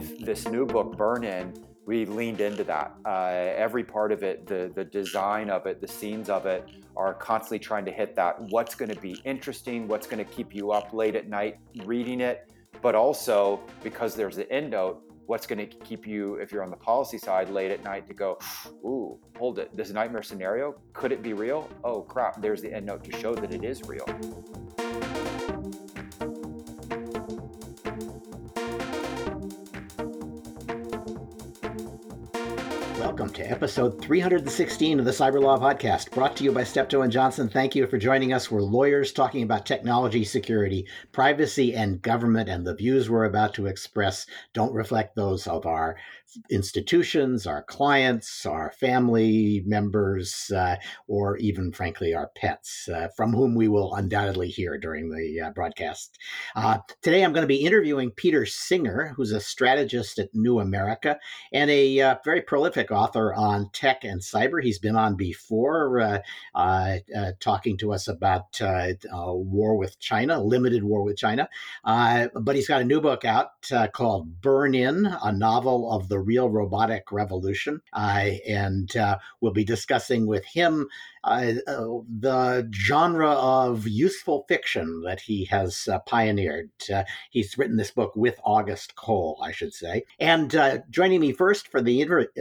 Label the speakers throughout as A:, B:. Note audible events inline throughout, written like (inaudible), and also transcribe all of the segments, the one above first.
A: with this new book, Burn In, we leaned into that. Uh, every part of it, the the design of it, the scenes of it, are constantly trying to hit that. What's going to be interesting? What's going to keep you up late at night reading it? But also because there's the end note, what's going to keep you, if you're on the policy side, late at night to go, ooh, hold it. This nightmare scenario, could it be real? Oh crap! There's the end note to show that it is real.
B: To episode 316 of the Cyber Law Podcast, brought to you by Steptoe and Johnson. Thank you for joining us. We're lawyers talking about technology, security, privacy, and government, and the views we're about to express don't reflect those of our institutions, our clients, our family members, uh, or even, frankly, our pets, uh, from whom we will undoubtedly hear during the uh, broadcast. Uh, today, I'm going to be interviewing Peter Singer, who's a strategist at New America and a uh, very prolific author on tech and cyber. He's been on before uh, talking to us about war with China, limited war with China. but he's got a new book out called Burn In, a novel of the real robotic revolution. And uh, we'll be discussing with him uh, the genre of useful fiction that he has uh, pioneered. Uh, he's written this book with August Cole, I should say. And uh, joining me first for the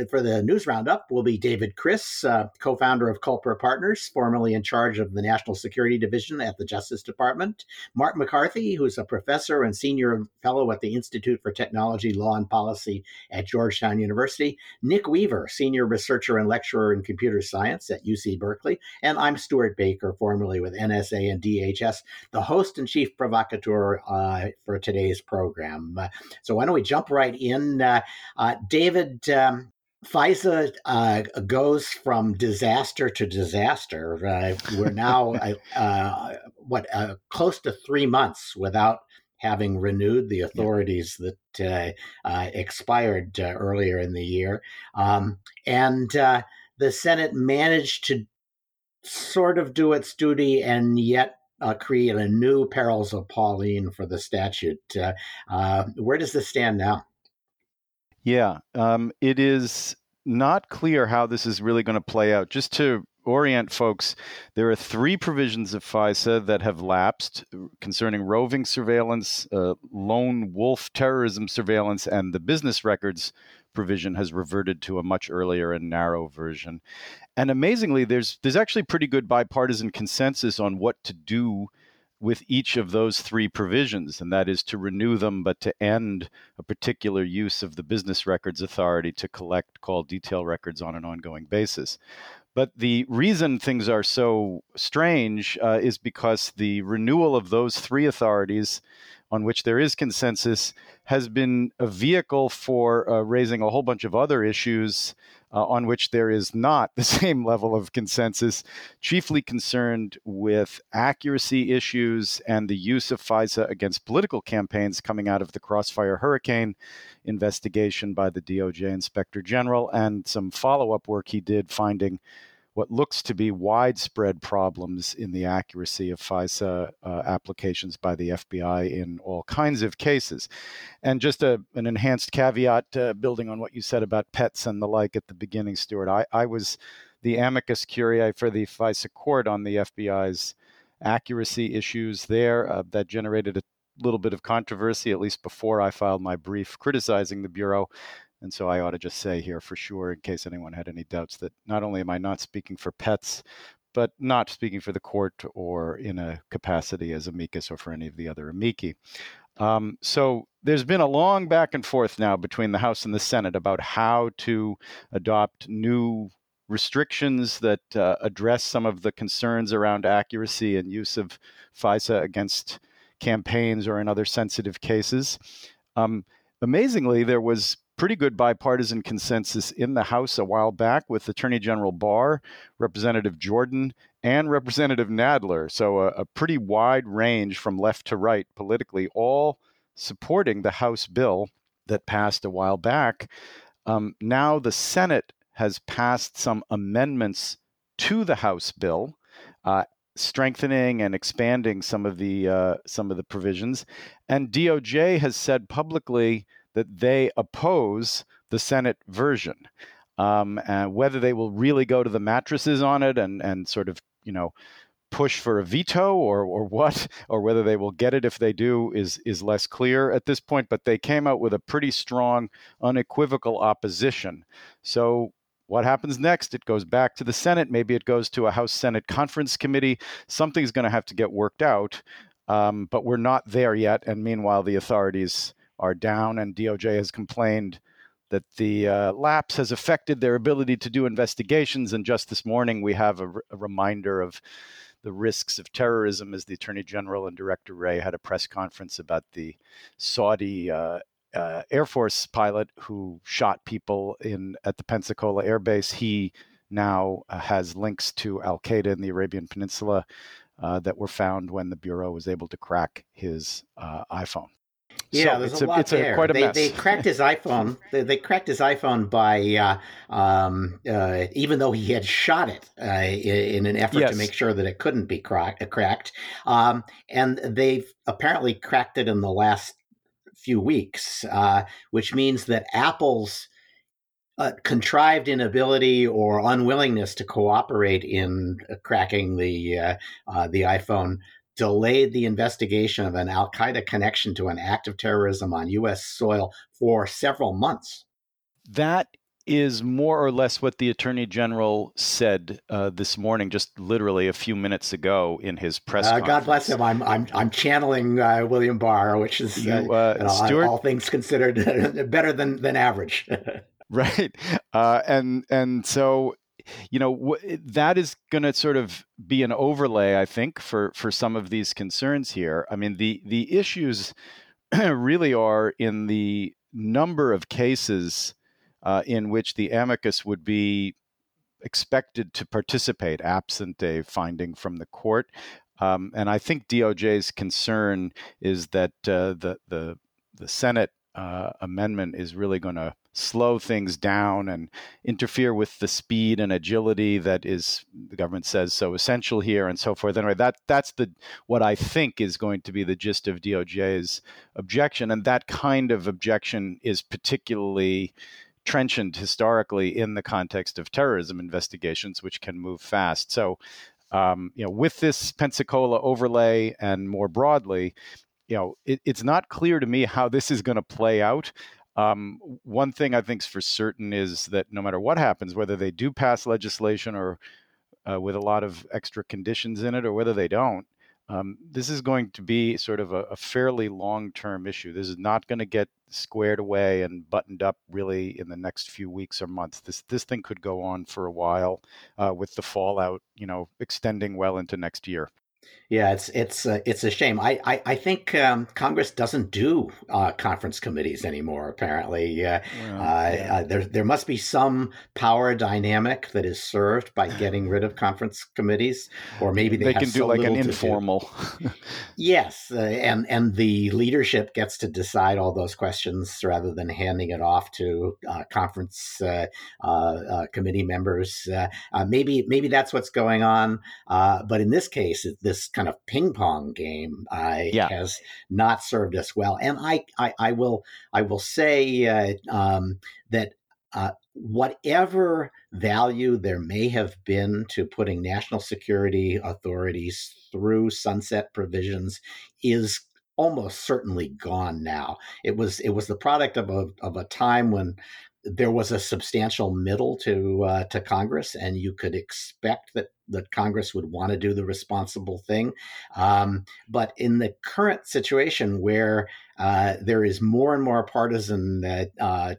B: for the news roundup will be David Kris, uh, co-founder of Culper Partners, formerly in charge of the National Security Division at the Justice Department. Mark MacCarthy, who's a professor and senior fellow at the Institute for Technology, Law, and Policy at Georgetown University. Nick Weaver, senior researcher and lecturer in computer science at UC Berkeley. And I'm Stewart Baker, formerly with NSA and DHS, the host and chief provocateur uh, for today's program. Uh, so why don't we jump right in? Uh, uh David, um, FISA uh, goes from disaster to disaster. Uh, we're now, (laughs) uh, what, uh, close to three months without having renewed the authorities that uh, expired earlier in the year. Um, and the Senate managed to sort of do its duty and yet uh, create a new perils of Pauline for the statute. Uh, uh, where does this stand now?
C: Yeah, um, it is not clear how this is really going to play out. Just to orient folks, there are three provisions of FISA that have lapsed concerning roving surveillance, uh, lone wolf terrorism surveillance, and the business records provision has reverted to a much earlier and narrow version. And amazingly, there's there's actually pretty good bipartisan consensus on what to do with each of those three provisions, and that is to renew them, but to end a particular use of the Business Records Authority to collect call detail records on an ongoing basis. But the reason things are so strange uh, is because the renewal of those three authorities on which there is consensus has been a vehicle for uh, raising a whole bunch of other issues uh, on which there is not (laughs) the same level of consensus, chiefly concerned with accuracy issues and the use of FISA against political campaigns coming out of the Crossfire Hurricane investigation by the DOJ Inspector General and some follow up work he did finding what looks to be widespread problems in the accuracy of FISA uh, applications by the FBI in all kinds of cases. And just a, an enhanced caveat, uh, building on what you said about pets and the like at the beginning, Stewart, I, I was the amicus curiae for the FISA court on the FBI's accuracy issues there uh, that generated a little bit of controversy, at least before I filed my brief criticizing the Bureau. And so I ought to just say here for sure, in case anyone had any doubts, that not only am I not speaking for pets, but not speaking for the court or in a capacity as amicus or for any of the other amici. Um, so there's been a long back and forth now between the House and the Senate about how to adopt new restrictions that uh, address some of the concerns around accuracy and use of FISA against campaigns or in other sensitive cases. Um, amazingly, there was pretty good bipartisan consensus in the House a while back with Attorney General Barr, Representative Jordan, and Representative Nadler. So, a, a pretty wide range from left to right politically, all supporting the House bill that passed a while back. Um, now, the Senate has passed some amendments to the House bill. Uh, strengthening and expanding some of the uh, some of the provisions, and DOJ has said publicly that they oppose the Senate version. Um, and whether they will really go to the mattresses on it and, and sort of, you know, push for a veto or or what (laughs) or whether they will get it if they do is is less clear at this point but they came out with a pretty strong unequivocal opposition. So what happens next? It goes back to the senate. Maybe it goes to a house senate conference committee. Something's going to have to get worked out um, but we're not there yet and meanwhile the authorities are down and doj has complained that the uh, lapse has affected their ability to do investigations and just this morning we have a, a reminder of the risks of terrorism as the Attorney General and Director Wray had a press conference about the Saudi uh, uh, Air Force pilot who shot people in at the Pensacola Air Base. He now uh, has links to Al Qaeda in the Arabian Peninsula uh, that were found when the Bureau was able to crack his uh, iPhone.
B: Yeah, so there's a, a lot there. A, they, they, cracked his iPhone. They, they, cracked his iPhone by, uh, um, uh, even though he had shot it uh, in, in, an effort yes. to make sure that it couldn't be crack, cracked. Um, and they've apparently cracked it in the last few weeks, uh, which means that Apple's uh, contrived inability or unwillingness to cooperate in cracking the uh, uh, the iPhone delayed the investigation of an Al Qaeda connection to an act of terrorism on U.S. soil for several months.
C: That is more or less what the attorney general said uh, this morning, just literally a few minutes ago in his press. Uh,
B: God bless him. I'm I'm I'm channeling uh, William Barr, which is you, uh, uh, know, Stewart, all things considered (laughs) better than than average. (laughs)
C: right, uh, and and so you know that is going to sort of be an overlay i think for for some of these concerns here. I mean the the issues (clears throat) really are in the number of cases uh, in which the amicus would be expected to participate absent a finding from the court. Um, and i think doj's concern is that uh, the the the senate uh, amendment is really going to slow things down and interfere with the speed and agility that is the government says so essential here and so forth. Anyway, that that's the what I think is going to be the gist of DOJ's objection, and that kind of objection is particularly trenchant historically in the context of terrorism investigations, which can move fast. So. Um, you know, with this Pensacola overlay and more broadly, you know, it, it's not clear to me how this is going to play out. Um, one thing I think is for certain is that no matter what happens, whether they do pass legislation or uh, with a lot of extra conditions in it, or whether they don't, um, this is going to be sort of a, a fairly long-term issue. This is not going to get squared away and buttoned up really in the next few weeks or months. This this thing could go on for a while, uh, with the fallout, you know, extending well into next year.
B: Yeah, it's it's uh, it's a shame. I I, I think um, Congress doesn't do uh, conference committees anymore. Apparently, uh, yeah. Uh, there there must be some power dynamic that is served by getting rid of conference committees, or maybe they,
C: they
B: can
C: do
B: so
C: like an informal. (laughs)
B: yes, uh, and and the leadership gets to decide all those questions rather than handing it off to uh, conference committee members. maybe maybe that's what's going on. but in this case, this kind of ping pong game uh, yeah. has not served us well. And I, I, I will, I will say uh, um, that uh, whatever value there may have been to putting national security authorities through sunset provisions is almost certainly gone now. It was it was the product of a of a time when there was a substantial middle to uh, to Congress, and you could expect that that Congress would want to do the responsible thing. Um, but in the current situation, where uh, there is more and more partisan uh,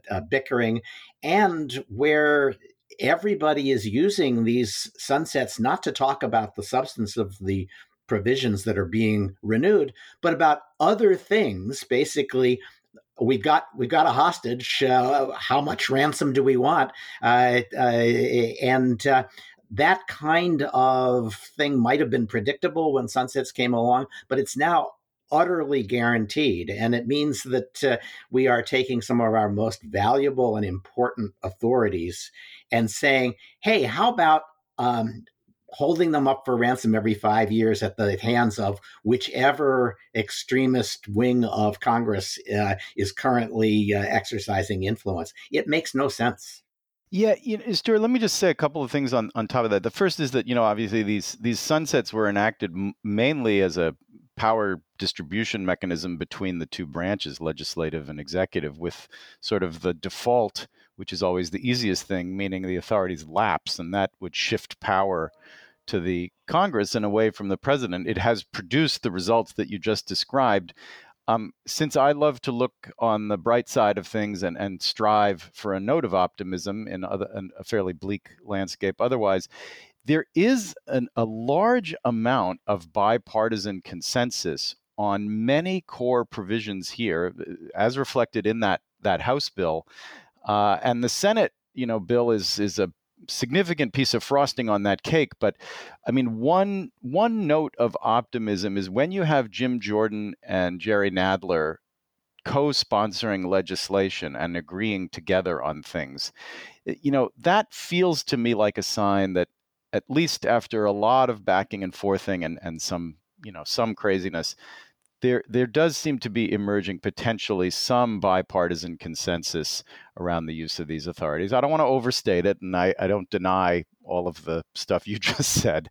B: uh, bickering, and where everybody is using these sunsets not to talk about the substance of the provisions that are being renewed, but about other things, basically we've got we've got a hostage. Uh, how much ransom do we want? Uh, uh, and uh, that kind of thing might have been predictable when sunsets came along, but it's now utterly guaranteed, and it means that uh, we are taking some of our most valuable and important authorities and saying, "Hey, how about?" Um, holding them up for ransom every five years at the hands of whichever extremist wing of Congress uh, is currently uh, exercising influence. It makes no sense.
C: Yeah, you know, Stewart. Let me just say a couple of things on, on top of that. The first is that you know obviously these these sunsets were enacted mainly as a power distribution mechanism between the two branches, legislative and executive, with sort of the default, which is always the easiest thing, meaning the authorities lapse, and that would shift power to the Congress and away from the president. It has produced the results that you just described. Um, since I love to look on the bright side of things and, and strive for a note of optimism in, other, in a fairly bleak landscape otherwise, there is an, a large amount of bipartisan consensus on many core provisions here, uh, as reflected in that that House bill, uh, and the Senate, you know, bill is is a significant piece of frosting on that cake. But I mean, one one note of optimism is when you have Jim Jordan and Jerry Nadler co-sponsoring legislation and agreeing together on things you know that feels to me like a sign that at least after a lot of backing and forthing and, and some you know some craziness there there does seem to be emerging potentially some bipartisan consensus around the use of these authorities. I don't want to overstate it, and I, I don't deny all of the stuff you (laughs) just said.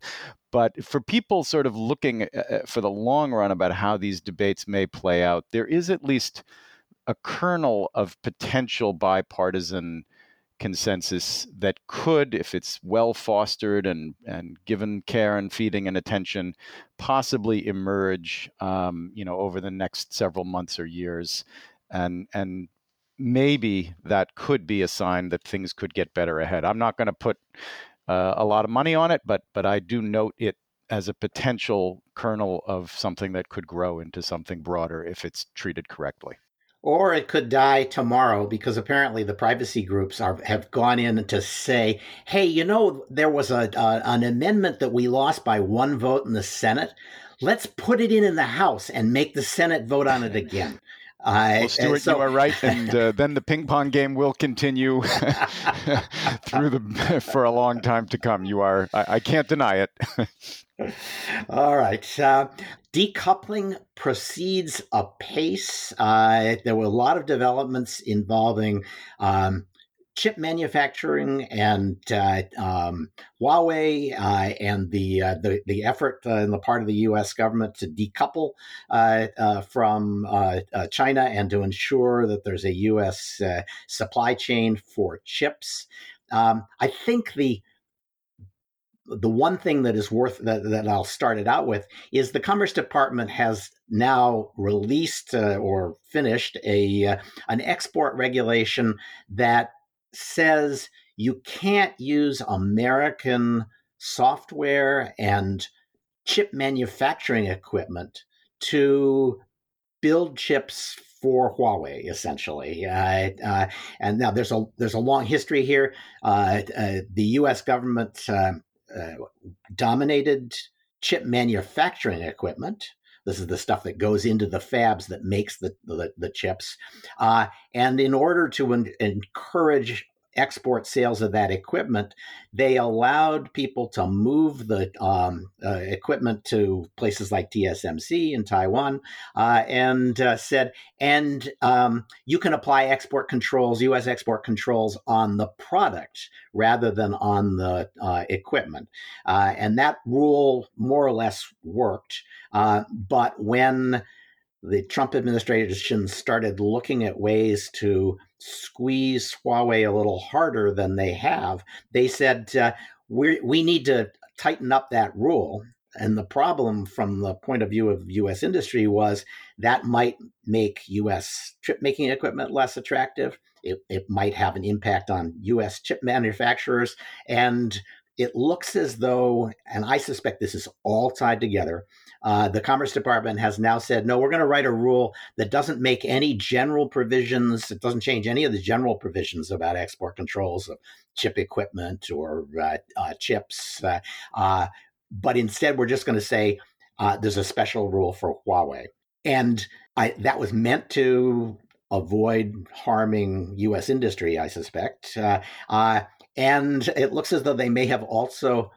C: But for people sort of looking uh, uh, for the long run about how these debates may play out, there is at least a kernel of potential bipartisan consensus that could, if it's well fostered and, and given care and feeding and attention, possibly emerge, um, you know, over the next several months or years, and and maybe that could be a sign that things could get better ahead. I'm not going to put uh, a lot of money on it, but but I do note it as a potential kernel of something that could grow into something broader if it's treated correctly
B: or it could die tomorrow because apparently the privacy groups are have gone in to say, "Hey, you know, there was a, a an amendment that we lost by one vote in the Senate. Let's put it in in the House and make the Senate vote on it again." (laughs)
C: Uh, well, Stewart, so, you are right, (laughs) and uh, then the ping pong game will continue (laughs) through the (laughs) for a long time to come. You are, I, I can't deny it.
B: All right. Uh, decoupling proceeds apace. Uh, there were a lot of developments involving um, chip manufacturing and uh, um, Huawei uh, and the, uh, the, the effort uh, in the part of the U.S. government to decouple uh, uh, from China and to ensure that there's a U.S. supply chain for chips. Um, I think the the one thing that is worth that, that I'll start it out with is the Commerce Department has now released uh, or finished a uh, an export regulation that says you can't use American software and chip manufacturing equipment to build chips for Huawei, essentially. Uh, uh, and now there's a there's a long history here. Uh, uh the U.S. government uh, uh, dominated chip manufacturing equipment. This is the stuff that goes into the fabs that makes the the, the chips. Uh, and in order to en- encourage export sales of that equipment, they allowed people to move the um, uh, equipment to places like TSMC in Taiwan uh, and uh, said, and um, you can apply export controls, US export controls on the product rather than on the uh, equipment. Uh, and that rule more or less worked. Uh, but when the Trump administration started looking at ways to squeeze Huawei a little harder than they have, they said, uh, we we need to tighten up that rule. And the problem from the point of view of US industry was that might make US chip making equipment less attractive. It, it might have an impact on US chip manufacturers. And it looks as though, and I suspect this is all tied together, uh, the Commerce Department has now said, no, we're going to write a rule that doesn't make any general provisions. It doesn't change any of the general provisions about export controls of chip equipment or uh, uh, chips. Uh, uh, but instead, we're just going to say there's a special rule for Huawei. And I, that was meant to avoid harming U.S. industry, I suspect. and it looks as though they may have also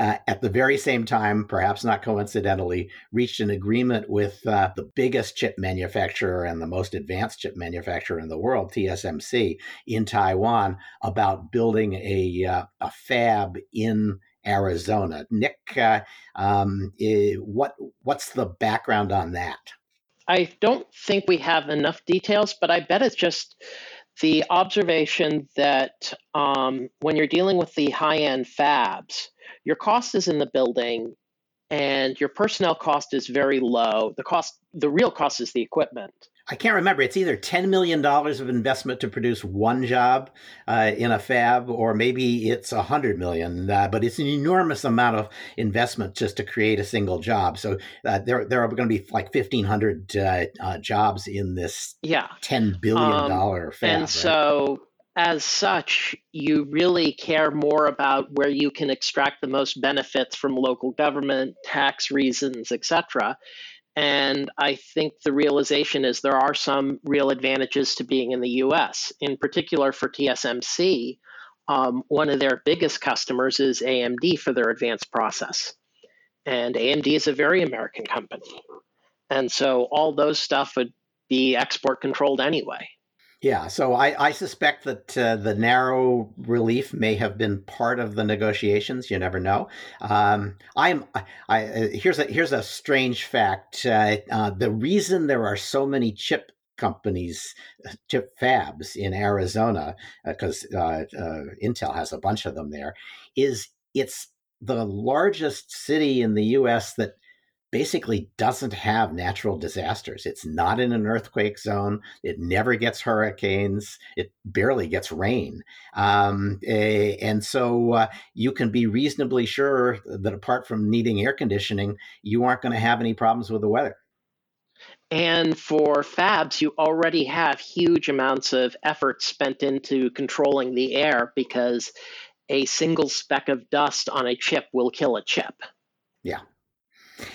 B: uh, at the very same time, perhaps not coincidentally, reached an agreement with uh, the biggest chip manufacturer and the most advanced chip manufacturer in the world, TSMC, in Taiwan, about building a, uh, a fab in Arizona. Nick, uh, um, eh, what what's the background on that?
D: I don't think we have enough details, but I bet it's just the observation that um, when you're dealing with the high end fabs, your cost is in the building and your personnel cost is very low. The cost, the real cost is the equipment.
B: I can't remember. It's either ten million dollars of investment to produce one job uh, in a fab, or maybe it's a hundred million. Uh, but it's an enormous amount of investment just to create a single job. So uh, there, there are going to be like fifteen hundred uh, uh, jobs in this
D: yeah
B: ten billion dollar um, fab.
D: And
B: right?
D: so, as such, you really care more about where you can extract the most benefits from local government, tax reasons, etc and I think the realization is there are some real advantages to being in the US. In particular, for TSMC, um, one of their biggest customers is AMD for their advanced process. And AMD is a very American company. And so all those stuff would be export controlled anyway.
B: Yeah, so I, I suspect that uh, the narrow relief may have been part of the negotiations. You never know. Um, I'm I, uh, here's a here's a strange fact. Uh, uh, the reason there are so many chip companies, uh, chip fabs in Arizona, because uh, Intel has a bunch of them there, is it's the largest city in the U.S. that basically doesn't have natural disasters. It's not in an earthquake zone. It never gets hurricanes. It barely gets rain. Um, eh, and so uh, you can be reasonably sure that apart from needing air conditioning, you aren't going to have any problems with the weather.
D: And for fabs, you already have huge amounts of effort spent into controlling the air because a single speck of dust on a chip will kill a chip.
B: Yeah.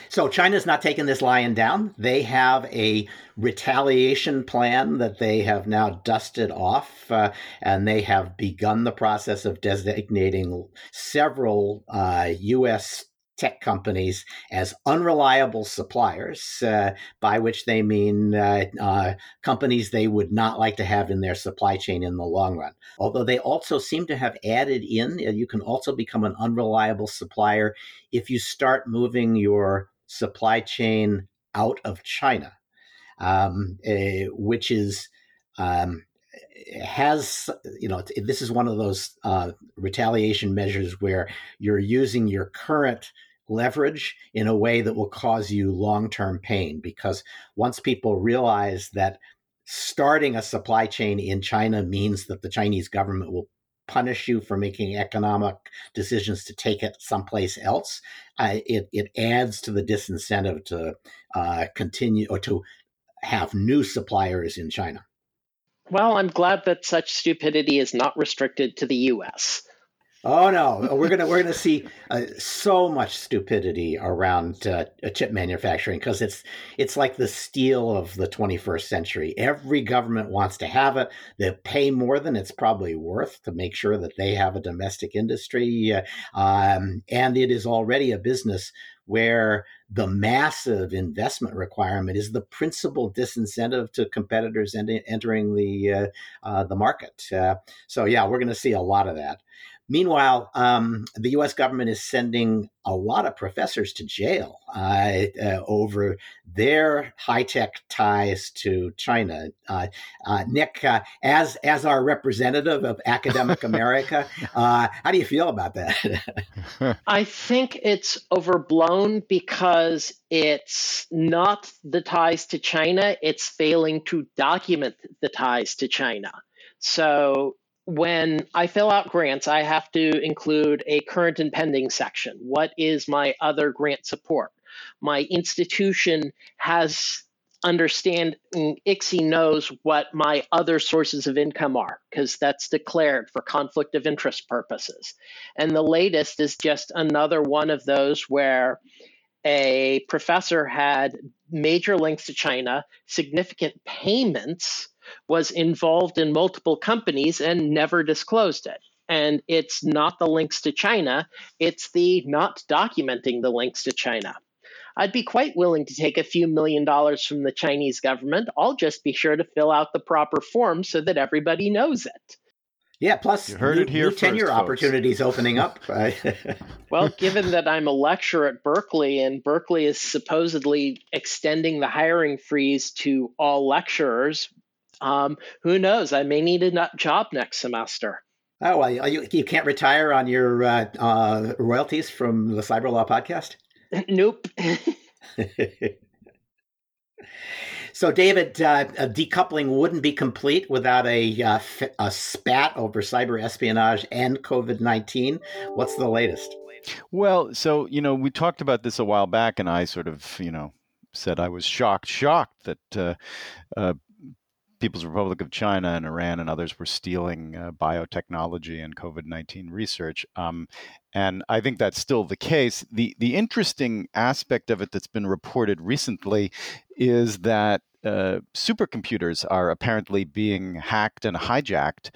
B: So China's not taking this lion down. They have a retaliation plan that they have now dusted off, uh, and they have begun the process of designating several uh, U.S tech companies as unreliable suppliers, uh, by which they mean uh, uh, companies they would not like to have in their supply chain in the long run. Although they also seem to have added in, uh, you can also become an unreliable supplier if you start moving your supply chain out of China, um, uh, which is. Um, has you know this is one of those uh, retaliation measures where you're using your current leverage in a way that will cause you long-term pain because once people realize that starting a supply chain in China means that the Chinese government will punish you for making economic decisions to take it someplace else, uh, it, it adds to the disincentive to uh, continue or to have new suppliers in China.
D: Well, I'm glad that such stupidity is not restricted to the US.
B: Oh no, we're gonna we're gonna see uh, so much stupidity around uh, chip manufacturing because it's it's like the steel of the 21st century. Every government wants to have it. They pay more than it's probably worth to make sure that they have a domestic industry, uh, um, and it is already a business where the massive investment requirement is the principal disincentive to competitors entering the uh, uh, the market. Uh, so yeah, we're going to see a lot of that. Meanwhile, um, the U.S. government is sending a lot of professors to jail uh, uh, over their high tech ties to China. Uh, uh Nick, uh, as as our representative of academic (laughs) America, uh, how do you feel about that? (laughs)
D: I think it's overblown because it's not the ties to China; it's failing to document the ties to China. So when I fill out grants, I have to include a current and pending section. What is my other grant support? My institution has understand mm, ICSI knows what my other sources of income are because that's declared for conflict of interest purposes. And the latest is just another one of those where a professor had major links to China, significant payments was involved in multiple companies and never disclosed it. And it's not the links to China, it's the not documenting the links to China. I'd be quite willing to take a few million dollars from the Chinese government. I'll just be sure to fill out the proper form so that everybody knows it.
B: Yeah, plus
C: you heard
B: new,
C: it here
B: new
C: first,
B: tenure
C: folks.
B: opportunities opening up. (laughs)
D: well, (laughs) given that I'm a lecturer at Berkeley and Berkeley is supposedly extending the hiring freeze to all lecturers, um, who knows? I may need a job next semester.
B: Oh, well, you, you can't retire on your uh, uh, royalties from the Cyber Law podcast? (laughs)
D: nope. (laughs)
B: so, David, uh, decoupling wouldn't be complete without a, uh, a spat over cyber espionage and COVID 19. What's the latest?
C: Well, so, you know, we talked about this a while back, and I sort of, you know, said I was shocked, shocked that uh, uh, People's Republic of China and Iran and others were stealing uh, biotechnology and COVID 19 research. Um, and I think that's still the case. The, the interesting aspect of it that's been reported recently is that uh, supercomputers are apparently being hacked and hijacked.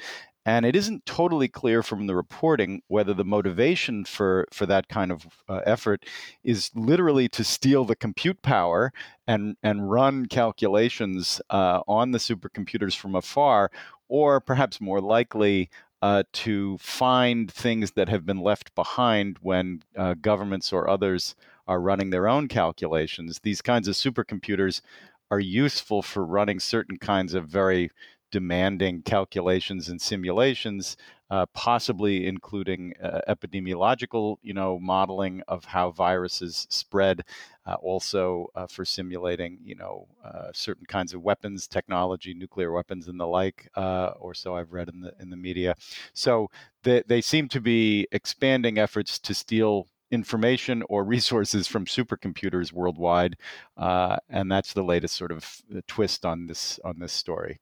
C: And it isn't totally clear from the reporting whether the motivation for, for that kind of uh, effort is literally to steal the compute power and, and run calculations uh, on the supercomputers from afar, or perhaps more likely, uh, to find things that have been left behind when uh, governments or others are running their own calculations. These kinds of supercomputers are useful for running certain kinds of very demanding calculations and simulations, uh, possibly including uh, epidemiological, you know, modeling of how viruses spread, uh, also uh, for simulating, you know, uh, certain kinds of weapons technology, nuclear weapons and the like, uh, or so I've read in the in the media. So they they seem to be expanding efforts to steal information or resources from supercomputers worldwide, and that's the latest sort of twist on this on this story.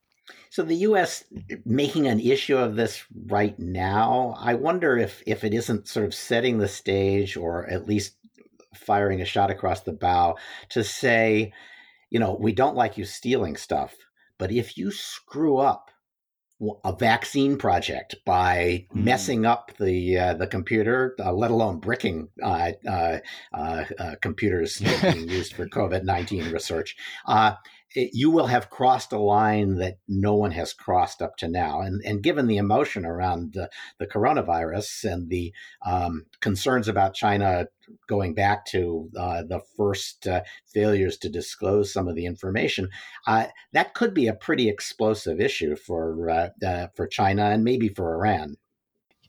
B: So the U.S. making an issue of this right now, I wonder if if it isn't sort of setting the stage, or at least firing a shot across the bow to say, you know, we don't like you stealing stuff, but if you screw up a vaccine project by mm. messing up the uh, the computer, uh, let alone bricking uh, uh, uh, uh computers (laughs) being used for COVID nineteen research it, you will have crossed a line that no one has crossed up to now. And, and given the emotion around the, the coronavirus and the um, concerns about China going back to uh, the first uh, failures to disclose some of the information, uh, that could be a pretty explosive issue for uh, uh, for China and maybe for Iran.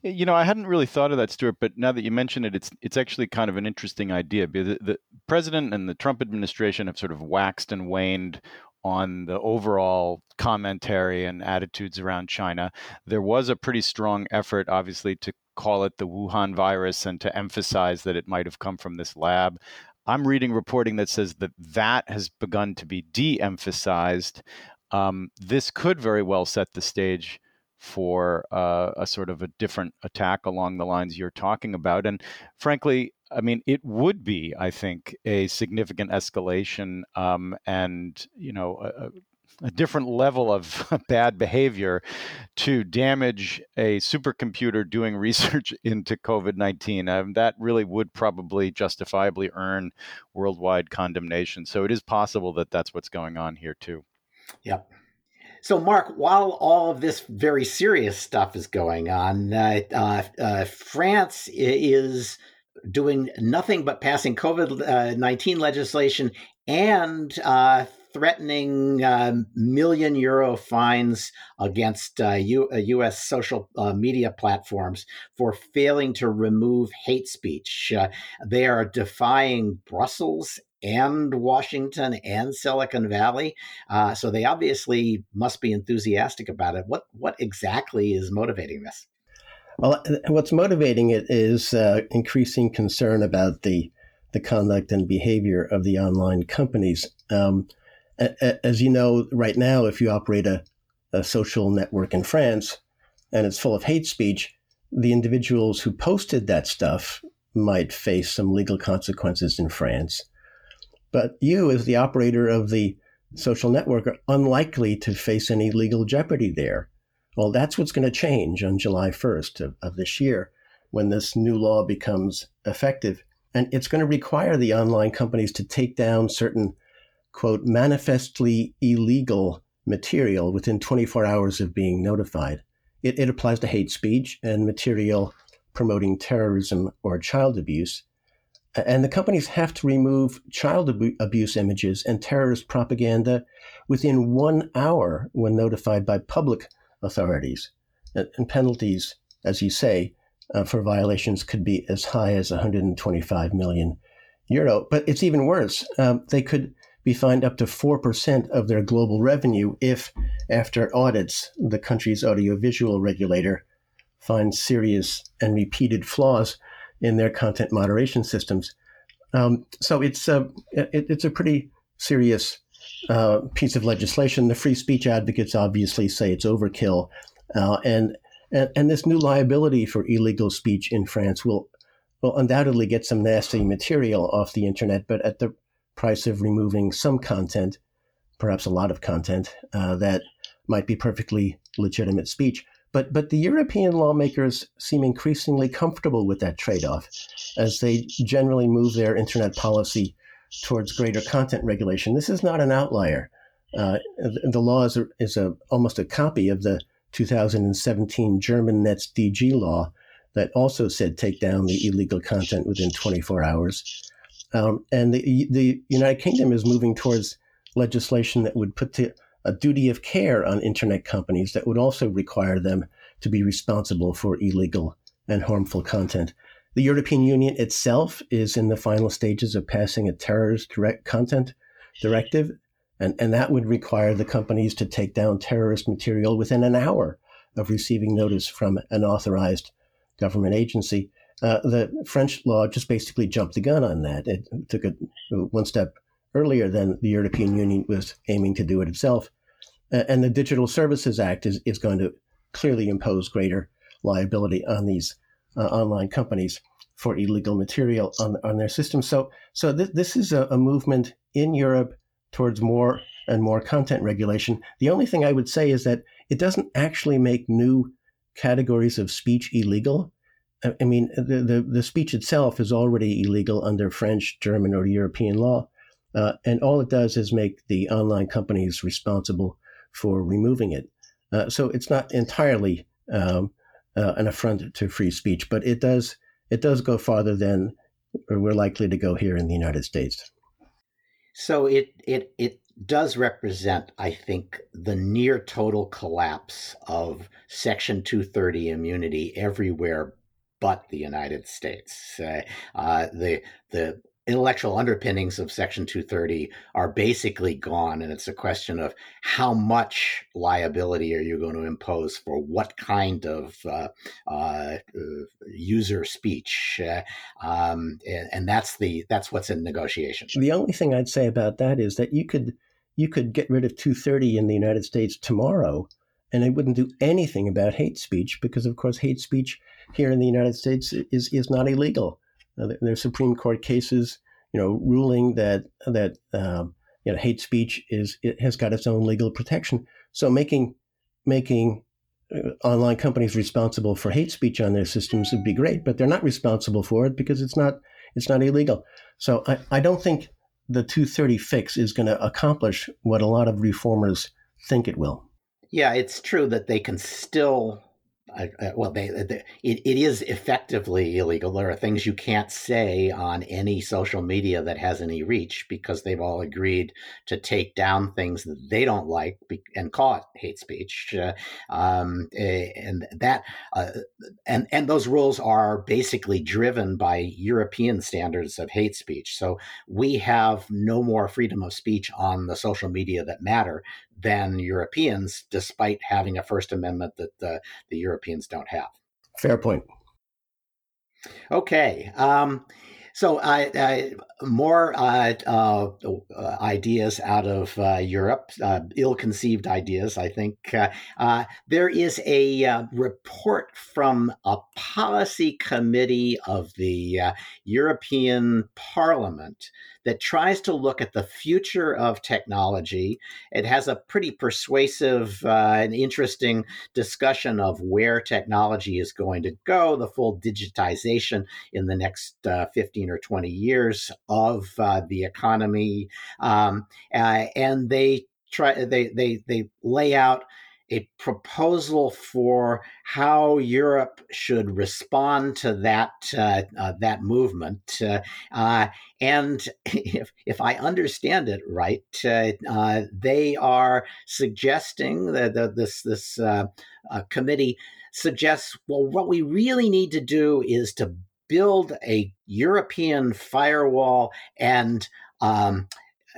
C: You know, I hadn't really thought of that, Stuart, but now that you mention it, it's it's actually kind of an interesting idea. The, the president and the Trump administration have sort of waxed and waned on the overall commentary and attitudes around China. There was a pretty strong effort, obviously, to call it the Wuhan virus and to emphasize that it might have come from this lab. I'm reading reporting that says that that has begun to be de emphasized. Um, this could very well set the stage for uh, a sort of a different attack along the lines you're talking about. And frankly, I mean, it would be, I think, a significant escalation um, and, you know, a, a different level of (laughs) bad behavior to damage a supercomputer doing (laughs) research into COVID 19. Um, that really would probably justifiably earn worldwide condemnation. So it is possible that that's what's going on here, too.
B: Yep. So, Mark, while all of this very serious stuff is going on, uh, uh, uh, France is doing nothing but passing COVID 19 legislation and uh, threatening uh, million euro fines against uh, U- U.S. social media platforms for failing to remove hate speech. they are defying Brussels and Washington and Silicon Valley. Uh, so they obviously must be enthusiastic about it. What what exactly is motivating this?
E: Well, what's motivating it is uh, increasing concern about the the conduct and behavior of the online companies. Um, as you know, right now, if you operate a, a social network in France and it's full of hate speech, the individuals who posted that stuff might face some legal consequences in France. But you, as the operator of the social network, are unlikely to face any legal jeopardy there. Well, that's what's going to change on July 1st of, of this year when this new law becomes effective. And it's going to require the online companies to take down certain, quote, manifestly illegal material within 24 hours of being notified. It, it applies to hate speech and material promoting terrorism or child abuse. And the companies have to remove child ab- abuse images and terrorist propaganda within one hour when notified by public authorities. And penalties, as you say, uh, for violations could be as high as 125 million euro. But it's even worse. Um, they could be fined up to 4% of their global revenue if, after audits, the country's audiovisual regulator finds serious and repeated flaws in their content moderation systems. Um, so it's a, it, it's a pretty serious uh, piece of legislation. The free speech advocates obviously say it's overkill. Uh, and and, and this new liability for illegal speech in France will, will undoubtedly get some nasty material off the internet, but at the price of removing some content, perhaps a lot of content, uh, that might be perfectly legitimate speech. But, but the European lawmakers seem increasingly comfortable with that trade off as they generally move their internet policy towards greater content regulation. This is not an outlier. Uh, the law is, a, is a, almost a copy of the 2017 German NetzDG law that also said take down the illegal content within 24 hours. Um, and the, the United Kingdom is moving towards legislation that would put the, a duty of care on internet companies that would also require them to be responsible for illegal and harmful content. The European Union itself is in the final stages of passing a terrorist direct content directive and, and that would require the companies to take down terrorist material within an hour of receiving notice from an authorized government agency. Uh, the French law just basically jumped the gun on that. It took it one step earlier than the European Union was aiming to do it itself. And the Digital Services Act is, is going to clearly impose greater liability on these uh, online companies for illegal material on, on their systems. So, so th- this is a, a movement in Europe towards more and more content regulation. The only thing I would say is that it doesn't actually make new categories of speech illegal. I mean, the, the, the speech itself is already illegal under French, German, or European law. Uh, and all it does is make the online companies responsible for removing it. Uh, so it's not entirely um, uh, an affront to free speech, but it does it does go farther than we're likely to go here in the United States.
B: So it it it does represent, I think, the near total collapse of Section 230 immunity everywhere but the United States. Uh, uh, the the intellectual underpinnings of Section 230 are basically gone. And it's a question of how much liability are you going to impose for what kind of uh, uh, user speech. Uh, um, and, and, that's the that's what's in negotiation.
E: The only thing I'd say about that is that you could you could get rid of 230 in the United States tomorrow and it wouldn't do anything about hate speech because of course hate speech here in the United States is is not illegal. There's Supreme Court cases, you know, ruling that that um, you know hate speech is it has got its own legal protection. So making making uh, online companies responsible for hate speech on their systems would be great, but they're not responsible for it because it's not it's not illegal. So I, I don't think the 230 fix is going to accomplish what a lot of reformers think it will.
B: Yeah, it's true that they can still well, they, they, it, it is effectively illegal. There are things you can't say on any social media that has any reach because they've all agreed to take down things that they don't like and call it hate speech. Uh, um, eh, and that uh, and and those rules are basically driven by European standards of hate speech. So we have no more freedom of speech on the social media that matter than Europeans, despite having a First Amendment that the, the Europeans don't have.
E: Fair point.
B: Okay. Um, so, I more uh, uh, ideas out of uh, Europe, uh, ill-conceived ideas. I think uh, there is a report from a policy committee of the European Parliament that tries to look at the future of technology. It has a pretty persuasive uh, and interesting discussion of where technology is going to go, the full digitization in the next uh, 15 or 20 years of uh, the economy. Um, uh, and they try they they they lay out a proposal for how Europe should respond to that uh, uh, that movement. Uh, uh and (laughs) if, if I understand it right, uh, uh, they are suggesting that the, this this committee suggests well, what we really need to do is to build a European firewall and um,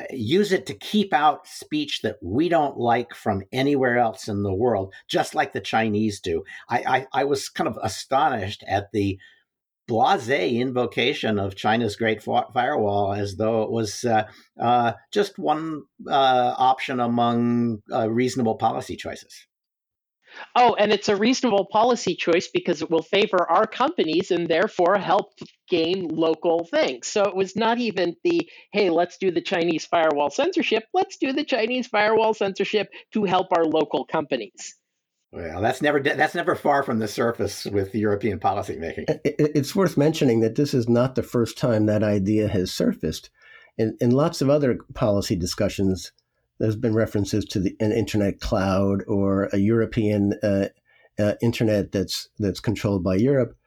B: use it to keep out speech that we don't like from anywhere else in the world, just like the Chinese do. I, I, I was kind of astonished at the blase invocation of China's Great Firewall as though it was uh, uh, just one uh, option among uh, reasonable policy choices.
D: Oh, and it's a reasonable policy choice because it will favor our companies and therefore help gain local things. So it was not even the, hey, let's do the Chinese firewall censorship. Let's do the Chinese firewall censorship to help our local companies.
B: Well, that's never that's never far from the surface with European policymaking.
E: It's worth mentioning that this is not the first time that idea has surfaced. In, in lots of other policy discussions, there's been references to the, an internet cloud or a European uh, uh, internet that's that's controlled by Europe.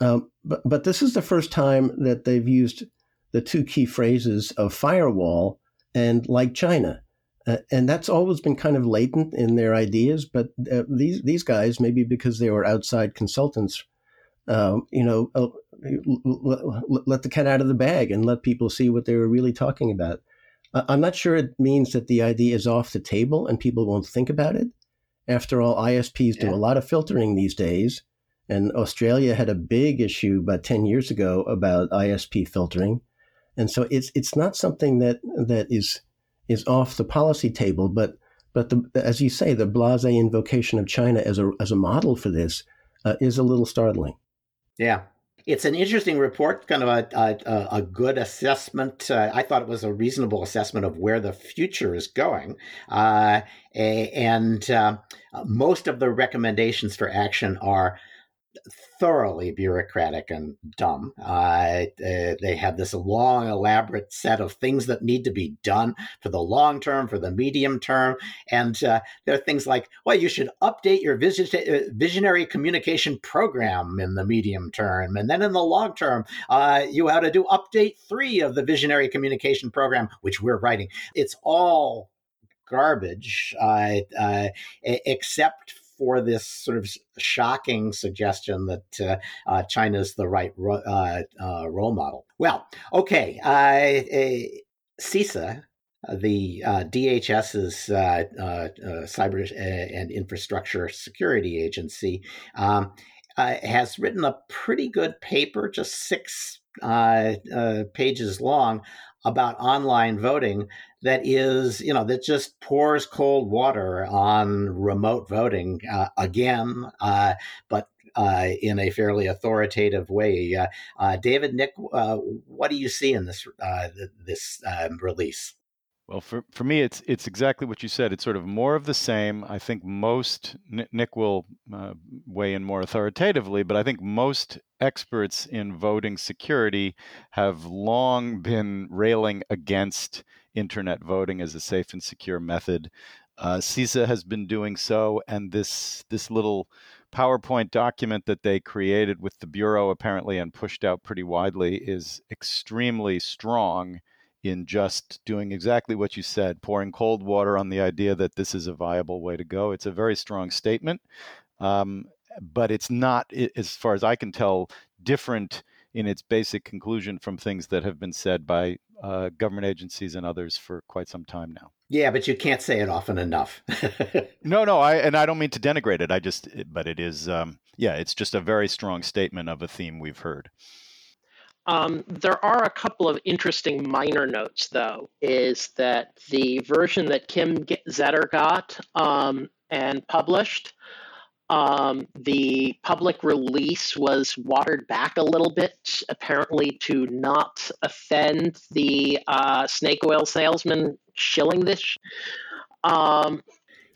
E: Um, but but this is the first time that they've used the two key phrases of firewall and like China. Uh, and that's always been kind of latent in their ideas, but uh, these these guys, maybe because they were outside consultants, um, you know, uh, let the cat out of the bag and let people see what they were really talking about. I'm not sure it means that the idea is off the table and people won't think about it. After all, ISPs yeah. do a lot of filtering these days. And Australia had a big issue about 10 years ago about ISP filtering. And so it's it's not something that that is is off the policy table, but but the, as you say, the blase invocation of China as a as a model for this uh, is a little startling.
B: Yeah, it's an interesting report, kind of a, a, a good assessment. Uh, I thought it was a reasonable assessment of where the future is going. Uh, and uh, most of the recommendations for action are thoroughly bureaucratic and dumb. Uh, uh, they have this long, elaborate set of things that need to be done for the long term, for the medium term. And uh, there are things like, well, you should update your uh, visionary communication program in the medium term. And then in the long term, uh, you have to do update three of the visionary communication program, which we're writing. It's all garbage, uh, except for this sort of shocking suggestion that uh, uh, China is the right ro- uh, uh role model. Well, okay, CISA, the uh, DHS's uh, cyber and infrastructure security agency, um, has written a pretty good paper, just six pages long, about online voting that is, you know, that just pours cold water on remote voting uh, again, uh, but uh, in a fairly authoritative way. Uh, uh, David, Nick, uh, what do you see in this this um, release?
C: Well, for, for me, it's it's exactly what you said. It's sort of more of the same. I think most Nick will weigh in more authoritatively, but I think most experts in voting security have long been railing against internet voting as a safe and secure method. Uh, CISA has been doing so, and this this little PowerPoint document that they created with the bureau apparently and pushed out pretty widely is extremely strong in just doing exactly what you said, pouring cold water on the idea that this is a viable way to go. It's a very strong statement, um, but it's not, as far as I can tell, different in its basic conclusion from things that have been said by uh, government agencies and others for quite some time now.
B: Yeah, but you can't say it often enough. (laughs)
C: no, no, I and I don't mean to denigrate it. I just, but it is, um, yeah, it's just a very strong statement of a theme we've heard.
D: Um, there are a couple of interesting minor notes, though, is that the version that Kim Zetter got um, and published Um, the public release was watered back a little bit, apparently to not offend the uh, snake oil salesman shilling this. Um,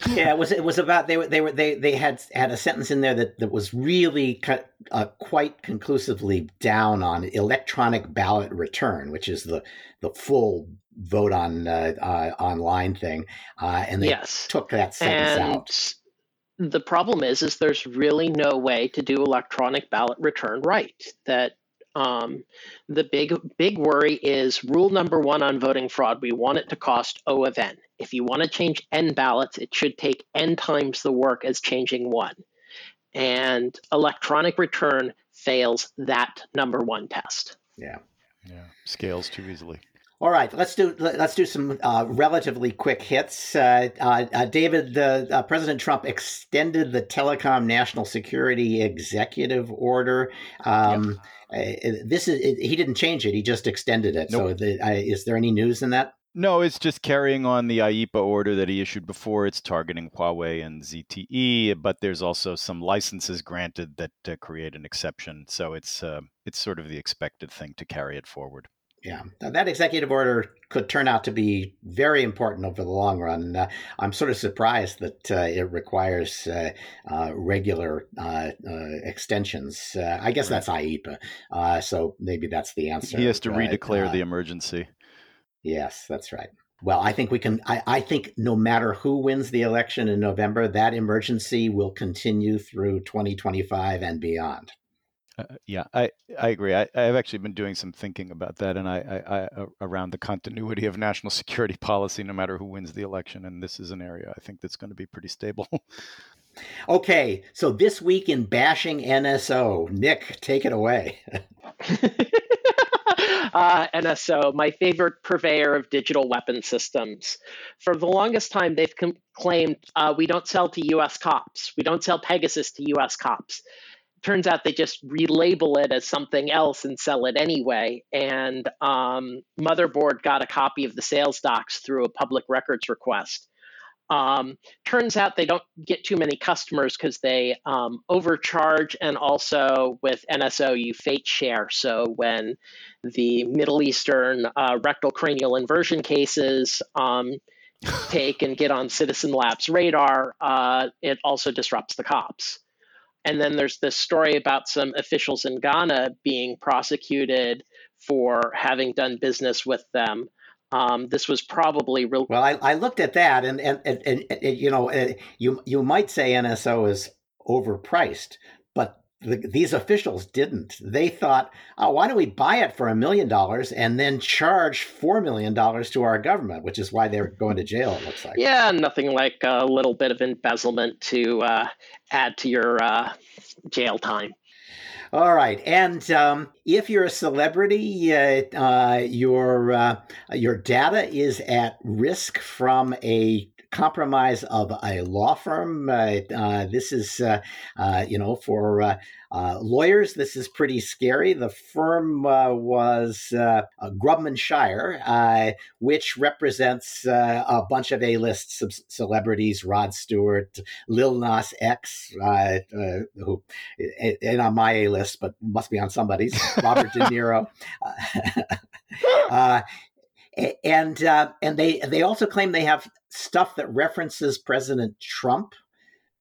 B: yeah, it was it was about they were they were they they had had a sentence in there that that was really cut, uh, quite conclusively down on electronic ballot return, which is the the full vote on uh, uh, online thing, uh, and they
D: yes.
B: took that sentence
D: and
B: out.
D: The problem is, is there's really no way to do electronic ballot return right. That um, the big big worry is rule number one on voting fraud. We want it to cost O of n. If you want to change n ballots, it should take n times the work as changing one. And electronic return fails that number one test.
B: Yeah.
C: Yeah. Scales too easily.
B: All right, let's do let's do some uh, relatively quick hits. Uh, uh, uh David, uh, President Trump extended the Telecom National Security Executive Order. Um, yep. Uh, this is it, he didn't change it; he just extended it. Nope. So, the, is there any news in that?
C: No, it's just carrying on the IEEPA order that he issued before. It's targeting Huawei and ZTE, but there's also some licenses granted that create an exception. So it's it's sort of the expected thing to carry it forward.
B: Yeah, that executive order could turn out to be very important over the long run. Uh, I'm sort of surprised that uh, it requires uh, uh regular uh, uh, extensions. I guess that's IEEPA, so maybe that's the answer.
C: He has to redeclare the emergency.
B: Yes, that's right. Well, I think we can. I, I, think no matter who wins the election in November, that emergency will continue through 2025 and beyond.
C: Uh, yeah, I, I agree. I, I've actually been doing some thinking about that, and I, I, I, around the continuity of (laughs) national security policy, no matter who wins the election. And this is an area I think that's going to be pretty stable.
B: okay, so this week in bashing NSO, Nick, take it away. (laughs)
D: uh, NSO, my favorite purveyor of digital weapon systems. For the longest time, they've com- claimed uh, we don't sell to U.S. cops. We don't sell Pegasus to U.S. cops turns out they just relabel it as something else and sell it anyway. And um, Motherboard got a copy of the sales docs through a public records request. Um, turns out they don't get too many customers because they um, overcharge, and also with NSO, you fate share. So when the Middle Eastern uh, rectal cranial inversion cases um, (laughs) take and get on Citizen Labs radar, uh, it also disrupts the cops. And then there's this story about some officials in Ghana being prosecuted for having done business with them. Um, this was probably real.
B: Well, I, I looked at that, and and, and, and, and you know, uh, you you might say NSO is overpriced, the, these officials didn't. They thought, oh, why don't we buy it for a million dollars and then charge four million dollars to our government, which is why they're going to jail. It looks like.
D: Yeah, nothing like a little bit of embezzlement to uh, add to your uh, jail time.
B: All right, and um, if you're a celebrity, uh, uh your uh, your data is at risk from a compromise of a law firm. Uh, uh, this is, uh, uh you know, for uh, uh, lawyers, this is pretty scary. The firm was Grubman Shire, which represents a bunch of A-list celebrities: Rod Stewart, Lil Nas X, who ain't on my A-list, but must be on somebody's. Robert De Niro. (laughs) (laughs) and uh, and they they also claim they have stuff that references President Trump,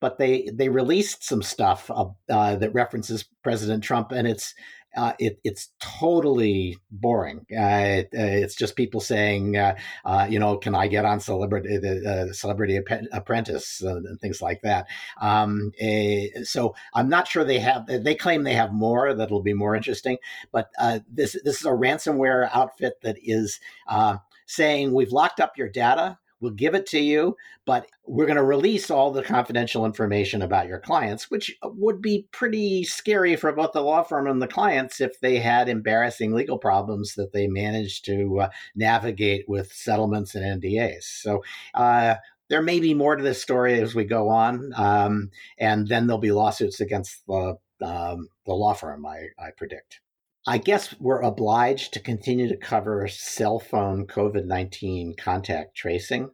B: but they they released some stuff uh, uh, that references President Trump, and it's uh, it, it's totally boring. Uh, it's just people saying, uh, uh you know, can I get on Celebrity the Celebrity Apprentice and things like that. Um, eh, so I'm not sure they have. They claim they have more that'll be more interesting, but uh, this this is a ransomware outfit that is uh, saying we've locked up your data We'll give it to you, but we're going to release all the confidential information about your clients, which would be pretty scary for both the law firm and the clients if they had embarrassing legal problems that they managed to uh, navigate with settlements and NDAs. So, uh, there may be more to this story as we go on, um, and then there'll be lawsuits against the um, the law firm. I, I predict. I guess we're obliged to continue to cover cell phone COVID 19 contact tracing,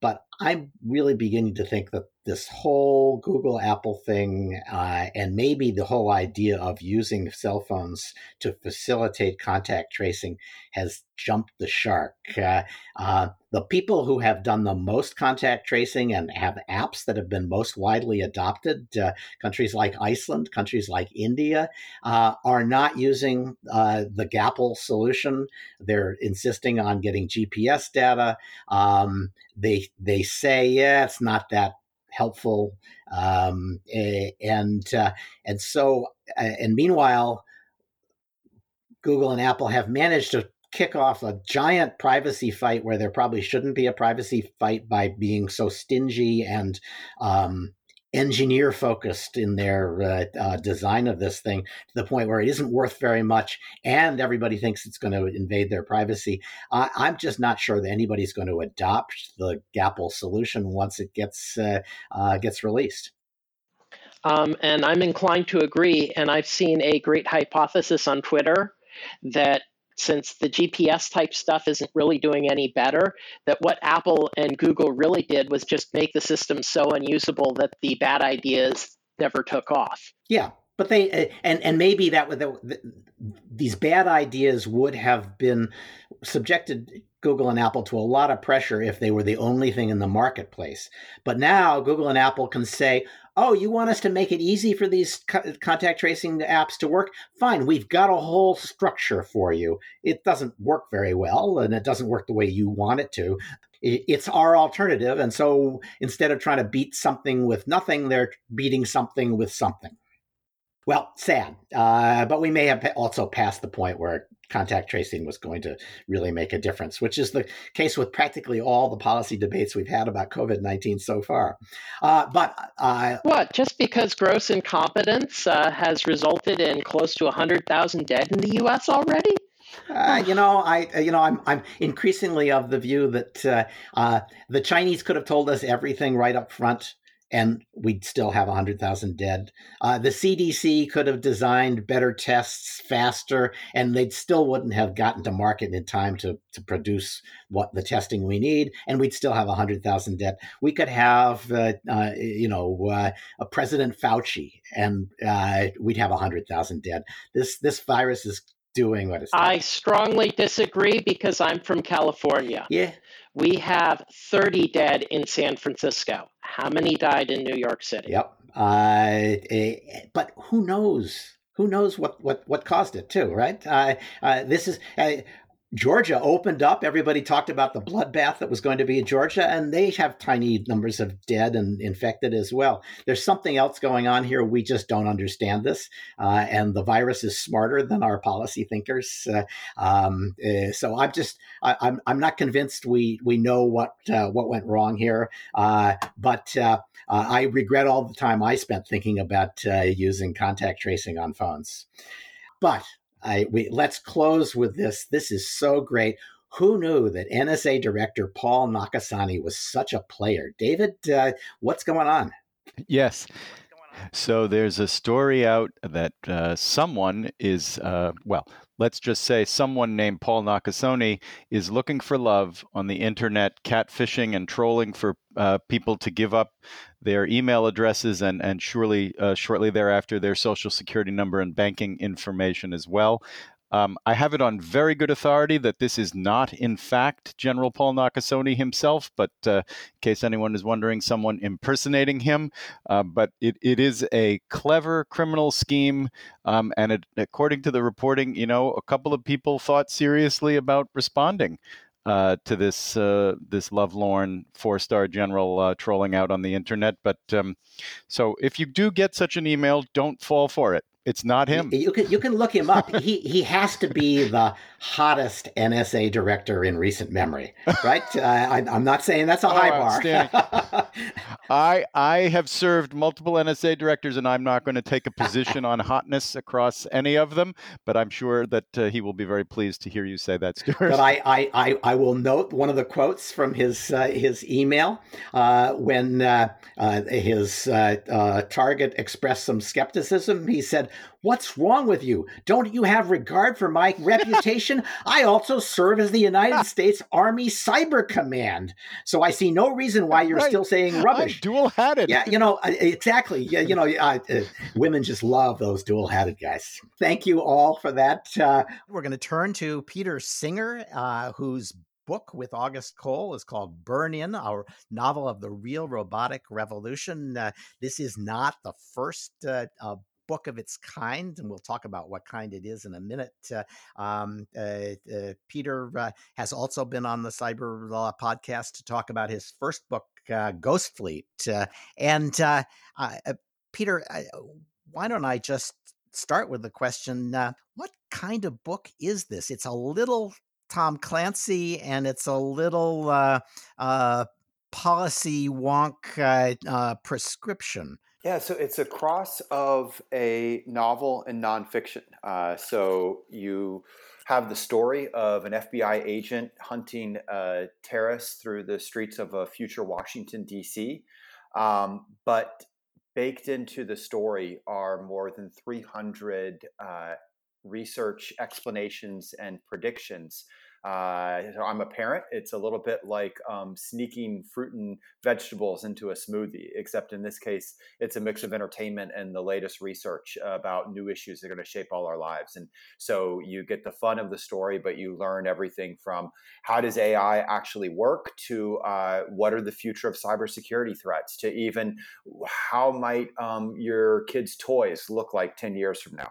B: but I'm really beginning to think that this whole Google Apple thing, uh, and maybe the whole idea of using cell phones to facilitate contact tracing has jumped the shark. Uh, uh, the people who have done the most contact tracing and have apps that have been most widely adopted, uh, countries like Iceland, countries like India, uh, are not using uh, the Gapple solution. They're insisting on getting GPS data. Um, they they say, yeah, it's not that helpful. Um, and uh, and so uh, and meanwhile, Google and Apple have managed to kick off a giant privacy fight where there probably shouldn't be a privacy fight by being so stingy and um, engineer focused in their uh, uh, design of this thing to the point where it isn't worth very much and everybody thinks it's going to invade their privacy. I'm just not sure that anybody's going to adopt the Gapple solution once it gets uh, uh, gets released.
D: Um, and I'm inclined to agree. And I've seen a great hypothesis on Twitter that since the GPS type stuff isn't really doing any better, that what Apple and Google really did was just make the system so unusable that the bad ideas never took off.
B: Yeah, but they uh, and and maybe that would the, these bad ideas would have been subjected Google and Apple to a lot of pressure if they were the only thing in the marketplace. But now Google and Apple can say, oh, you want us to make it easy for these co- contact tracing apps to work? Fine, we've got a whole structure for you. It doesn't work very well and it doesn't work the way you want it to. It's our alternative. And so instead of trying to beat something with nothing, they're beating something with something. Well, sad, uh, but we may have also passed the point where contact tracing was going to really make a difference, which is the case with practically all the policy debates we've had about COVID 19 so far. Uh, but uh,
D: what, just because gross incompetence uh, has resulted in close to 100,000 dead in the US already?
B: Uh, you know, I uh, you know I'm I'm increasingly of the view that uh, uh, the Chinese could have told us everything right up front and we'd still have 100,000 dead. Uh, the CDC could have designed better tests faster, and they still wouldn't have gotten to market in time to, to produce what the testing we need, and we'd still have 100,000 dead. We could have, uh, uh, you know, uh, a President Fauci, and uh, we'd have 100,000 dead. This this virus is doing what it's.
D: Doing. I strongly disagree because I'm from California.
B: Yeah.
D: We have 30 dead in San Francisco. How many died in New York City?
B: Yep. Uh, eh, but who knows? Who knows what, what, what caused it too, right? Uh, uh, this is uh, Georgia opened up. Everybody talked about the bloodbath that was going to be in Georgia, and they have tiny numbers of dead and infected as well. There's something else going on here. We just don't understand this, uh, and the virus is smarter than our policy thinkers. Uh, um, uh, so I'm just I, am I'm, I'm not convinced we we know what uh, what went wrong here, uh, but. Uh, I regret all the time I spent thinking about using contact tracing on phones. But I, we, let's close with this. This is so great. Who knew that NSA Director Paul Nakasone was such a player? David, uh, what's going on?
C: Yes. So there's a story out that uh, someone is, uh, well, let's just say someone named Paul Nakasone is looking for love on the internet, catfishing and trolling for uh, people to give up their email addresses and and surely uh, shortly thereafter their social security number and banking information as well. Um, I have it on very good authority that this is not, in fact, General Paul Nakasone himself, but uh, in case anyone is wondering, someone impersonating him. Uh, but it, it is a clever criminal scheme. Um, and it, according to the reporting, you know, a couple of people thought seriously about responding uh, to this uh, this lovelorn four star general uh, trolling out on the internet. But um, so if you do get such an email, don't fall for it. It's not him.
B: You can you can look him up. (laughs) he he has to be the hottest NSA director in recent memory, right? (laughs) uh, I, am not saying that's a oh, high bar. (laughs)
C: I I have served multiple NSA directors, and I'm not going to take a position on hotness across any of them. But I'm sure that uh, he will be very pleased to hear you say that, Stewart.
B: But I I, I, I will note one of the quotes from his uh, his email uh, when uh, uh, his target expressed some skepticism. He said What's wrong with you? Don't you have regard for my (laughs) reputation? I also serve as the United (laughs) States Army Cyber Command. So I see no reason why you're right. still saying rubbish.
C: Dual hatted.
B: Yeah, you know, exactly. Yeah, you know, uh, uh, women just love those dual hatted guys. Thank you all for that. Uh, We're going to turn to Peter Singer, uh, whose book with August Cole is called Burn In, our novel of the real robotic revolution. Uh, this is not the first uh, uh, book of its kind, and we'll talk about what kind it is in a minute. Uh, um, uh, uh, Peter uh, has also been on the Cyber Law podcast to talk about his first book, uh, Ghost Fleet. Uh, and Peter, why don't I just start with the question what kind of book is this? It's a little Tom Clancy and it's a little policy wonk prescription.
A: Yeah, so it's a cross of a novel and nonfiction. Uh, so you have the story of an FBI agent hunting uh, terrorists through the streets of a future Washington, D.C. Um, but baked into the story are more than 300 uh, research explanations and predictions uh, I'm a parent. It's a little bit like um, sneaking fruit and vegetables into a smoothie, except in this case, it's a mix of entertainment and the latest research about new issues that are going to shape all our lives. And so you get the fun of the story, but you learn everything from how does AI actually work to uh, what are the future of cybersecurity threats to even how might um, your kids' toys look like 10 years from now.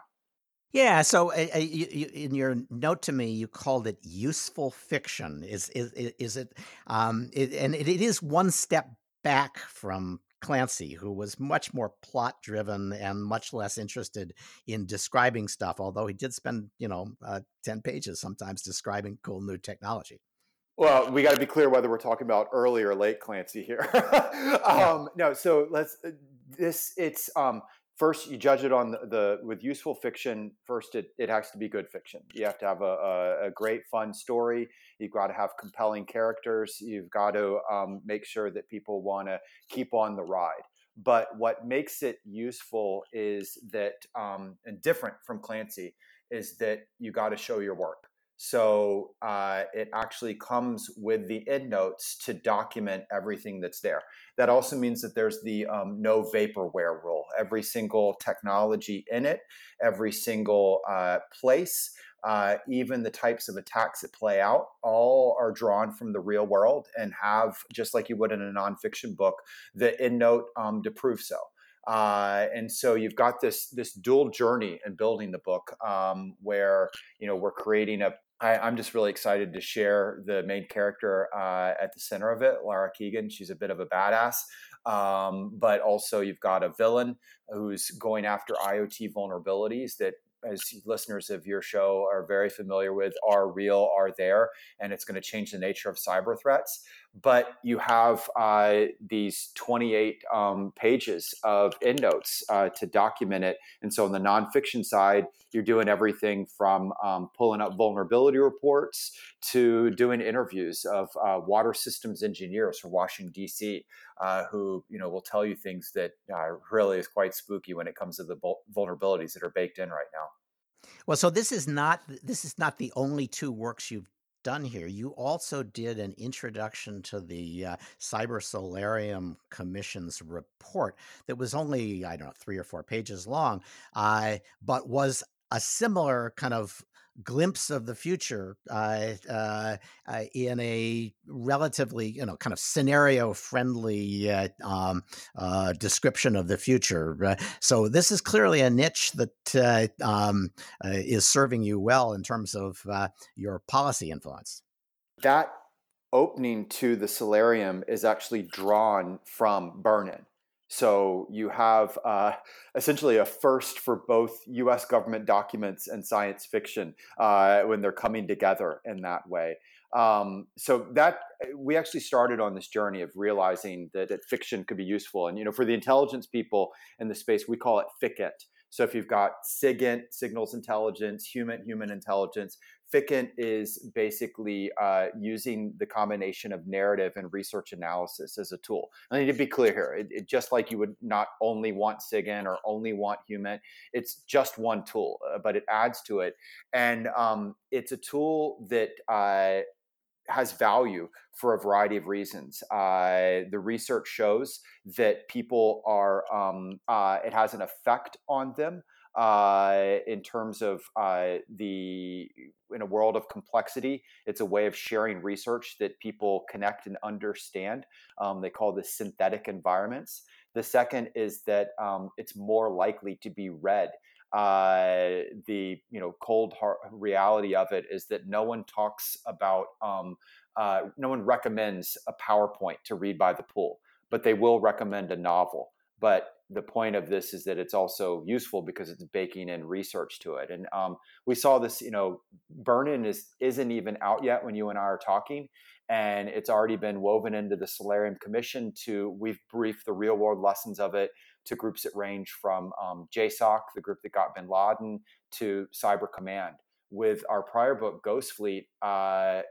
B: Yeah. So uh, you, you, in your note to me, you called it useful fiction. Is is is it? Um, it, and it, it is one step back from Clancy, who was much more plot driven and much less interested in describing stuff. Although he did spend, you know, uh, ten pages sometimes describing cool new technology.
A: Well, we got to be clear whether we're talking about early or late Clancy here. (laughs) um, no, so let's uh, this. It's um, first you judge it on the, the, with useful fiction first it, it has to be good fiction. You have to have a, a, a great fun story. You've got to have compelling characters. You've got to um, make sure that people want to keep on the ride. But what makes it useful is that um, and different from clancy is that you got to show your work so uh, it actually comes with the endnotes to document everything that's there. That also means that there's the um, no vaporware rule. Every single technology in it, every single uh, place, uh, even the types of attacks that play out, all are drawn from the real world and have, just like you would in a nonfiction book, the endnote um, to prove so. Uh, and so you've got this this dual journey in building the book, um, where you know we're creating a I, am just really excited to share the main character uh, at the center of it, Lara Keegan. She's a bit of a badass, um, but also you've got a villain who's going after IoT vulnerabilities that as listeners of your show are very familiar with, are real, are there, and it's going to change the nature of cyber threats. But you have uh, these 28 um, pages of endnotes uh, to document it. And so on the nonfiction side, you're doing everything from um, pulling up vulnerability reports to doing interviews of uh, water systems engineers from Washington, D.C., uh, who you know will tell you things that uh, really is quite spooky when it comes to the vulnerabilities that are baked in right now. Well, so this is not this is not the only two works you've done here. You also did an introduction to the uh, Cyber Solarium Commission's report that was only I don't know three or four pages long, uh, but was a similar kind of glimpse of the future uh, uh, uh, in a relatively, you know, kind of scenario friendly uh, um, uh, description of the future. So this is clearly a niche that um, is serving you well in terms of your policy influence. That opening to the solarium is actually drawn from Burn-In. So you have uh, (laughs) essentially a first for both U.S. government documents and science fiction uh, when they're coming together in that way. Um, so that we actually started on this journey of realizing that, that fiction could be useful, and you know, for the intelligence people in the space, we call it FICINT. So if you've got SIGINT, signals intelligence, human human intelligence, FICINT is basically uh, using the combination of narrative and research analysis as a tool. I need to be clear here. It, it, just like you would not only want SIGINT or only want human, it's just one tool, uh, but it adds to it. And um, it's a tool that uh, has value for a variety of reasons. Uh, the research shows that people are, um, uh, it has an effect on them uh, in terms of uh, the in a world of complexity. It's a way of sharing research that people connect and understand. Um, they call this synthetic environments. The second is that um, it's more likely to be read. Uh, the you know cold hard reality of it is that no one talks about um, uh, no one recommends a PowerPoint to read by the pool, but they will recommend a novel. But the point of this is that it's also useful because it's baking in research to it. And um, we saw this, you know, Burn-In is isn't even out yet when you and I are talking, and it's already been woven into the Solarium Commission. To we've briefed the real world lessons of it to groups that range from um, JSOC, the group that got Bin Laden, to Cyber Command. With our prior book, Ghost Fleet, uh,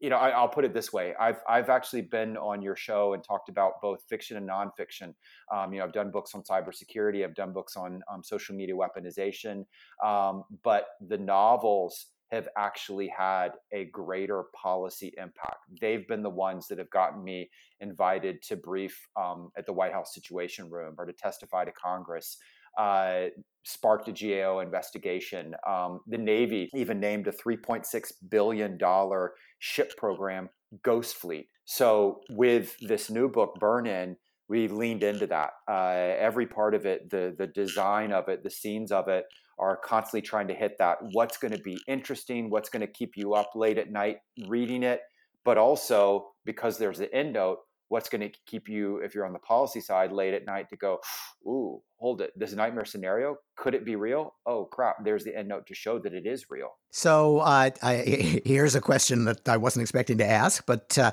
A: you know, I, will put it this way: I've I've actually been on your show and talked about both fiction and nonfiction. Um, you know, I've done books on cybersecurity, I've done books on um, social media weaponization, um, but the novels have actually had a greater policy impact. They've been the ones that have gotten me invited to brief um, at the White House Situation Room or to testify to Congress uh, sparked a GAO investigation. Um, the Navy even named a $3.6 billion ship program Ghost Fleet. So, with this new book, Burn-In, we leaned into that. Uh, every part of it, the the design of it, the scenes of it, are constantly trying to hit that. What's going to be interesting? What's going to keep you up late at night reading it? But also because there's the end note, what's going to keep you if you're on the policy side late at night to go (sighs) ooh hold it this nightmare scenario could it be real? Oh crap there's the end note to show that it is real.
B: So uh, I, (laughs) here's a question that i wasn't expecting to ask but uh,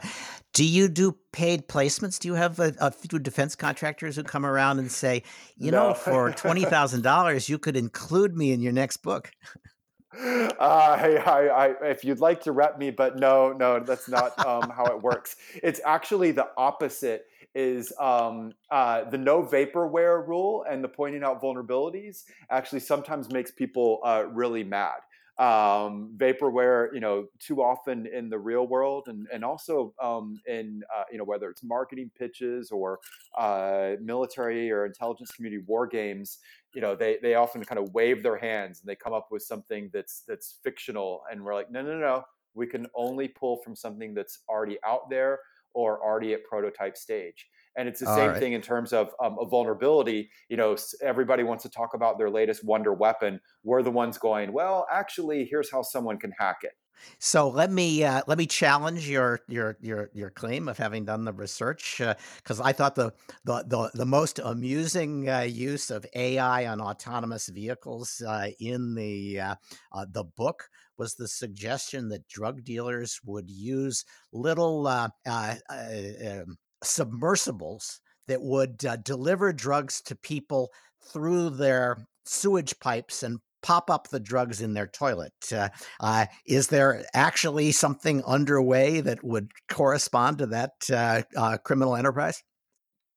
B: do you do paid placements? Do you have a, a, few defense contractors who come around and say you no. know for $20000 you could include me in your next book (laughs)
A: uh, I, I, I, if you'd like to rep me, but no, no, that's not um, how it works. (laughs) It's actually the opposite. Is um, uh, the no vaporware rule and the pointing out vulnerabilities actually sometimes makes people uh, really mad um, vaporware, you know, too often in the real world, and and also um, in uh, you know whether it's marketing pitches or uh, military or intelligence community war games, you know, they they often kind of wave their hands and they come up with something that's that's fictional, and we're like, no, no, no, we can only pull from something that's already out there or already at prototype stage. And it's the All same right. thing in terms of um, a vulnerability. You know, everybody wants to talk about their latest wonder weapon. We're the ones going, well, actually, here's how someone can hack it.
B: So let me uh, let me challenge your your your your claim of having done the research because uh, I thought the, the the the most amusing uh, use of AI on autonomous vehicles uh, in the uh, uh, the book was the suggestion that drug dealers would use little um, submersibles that would uh, deliver drugs to people through their sewage pipes and pop up the drugs in their toilet. Uh, uh, is there actually something underway that would correspond to that uh, uh criminal enterprise?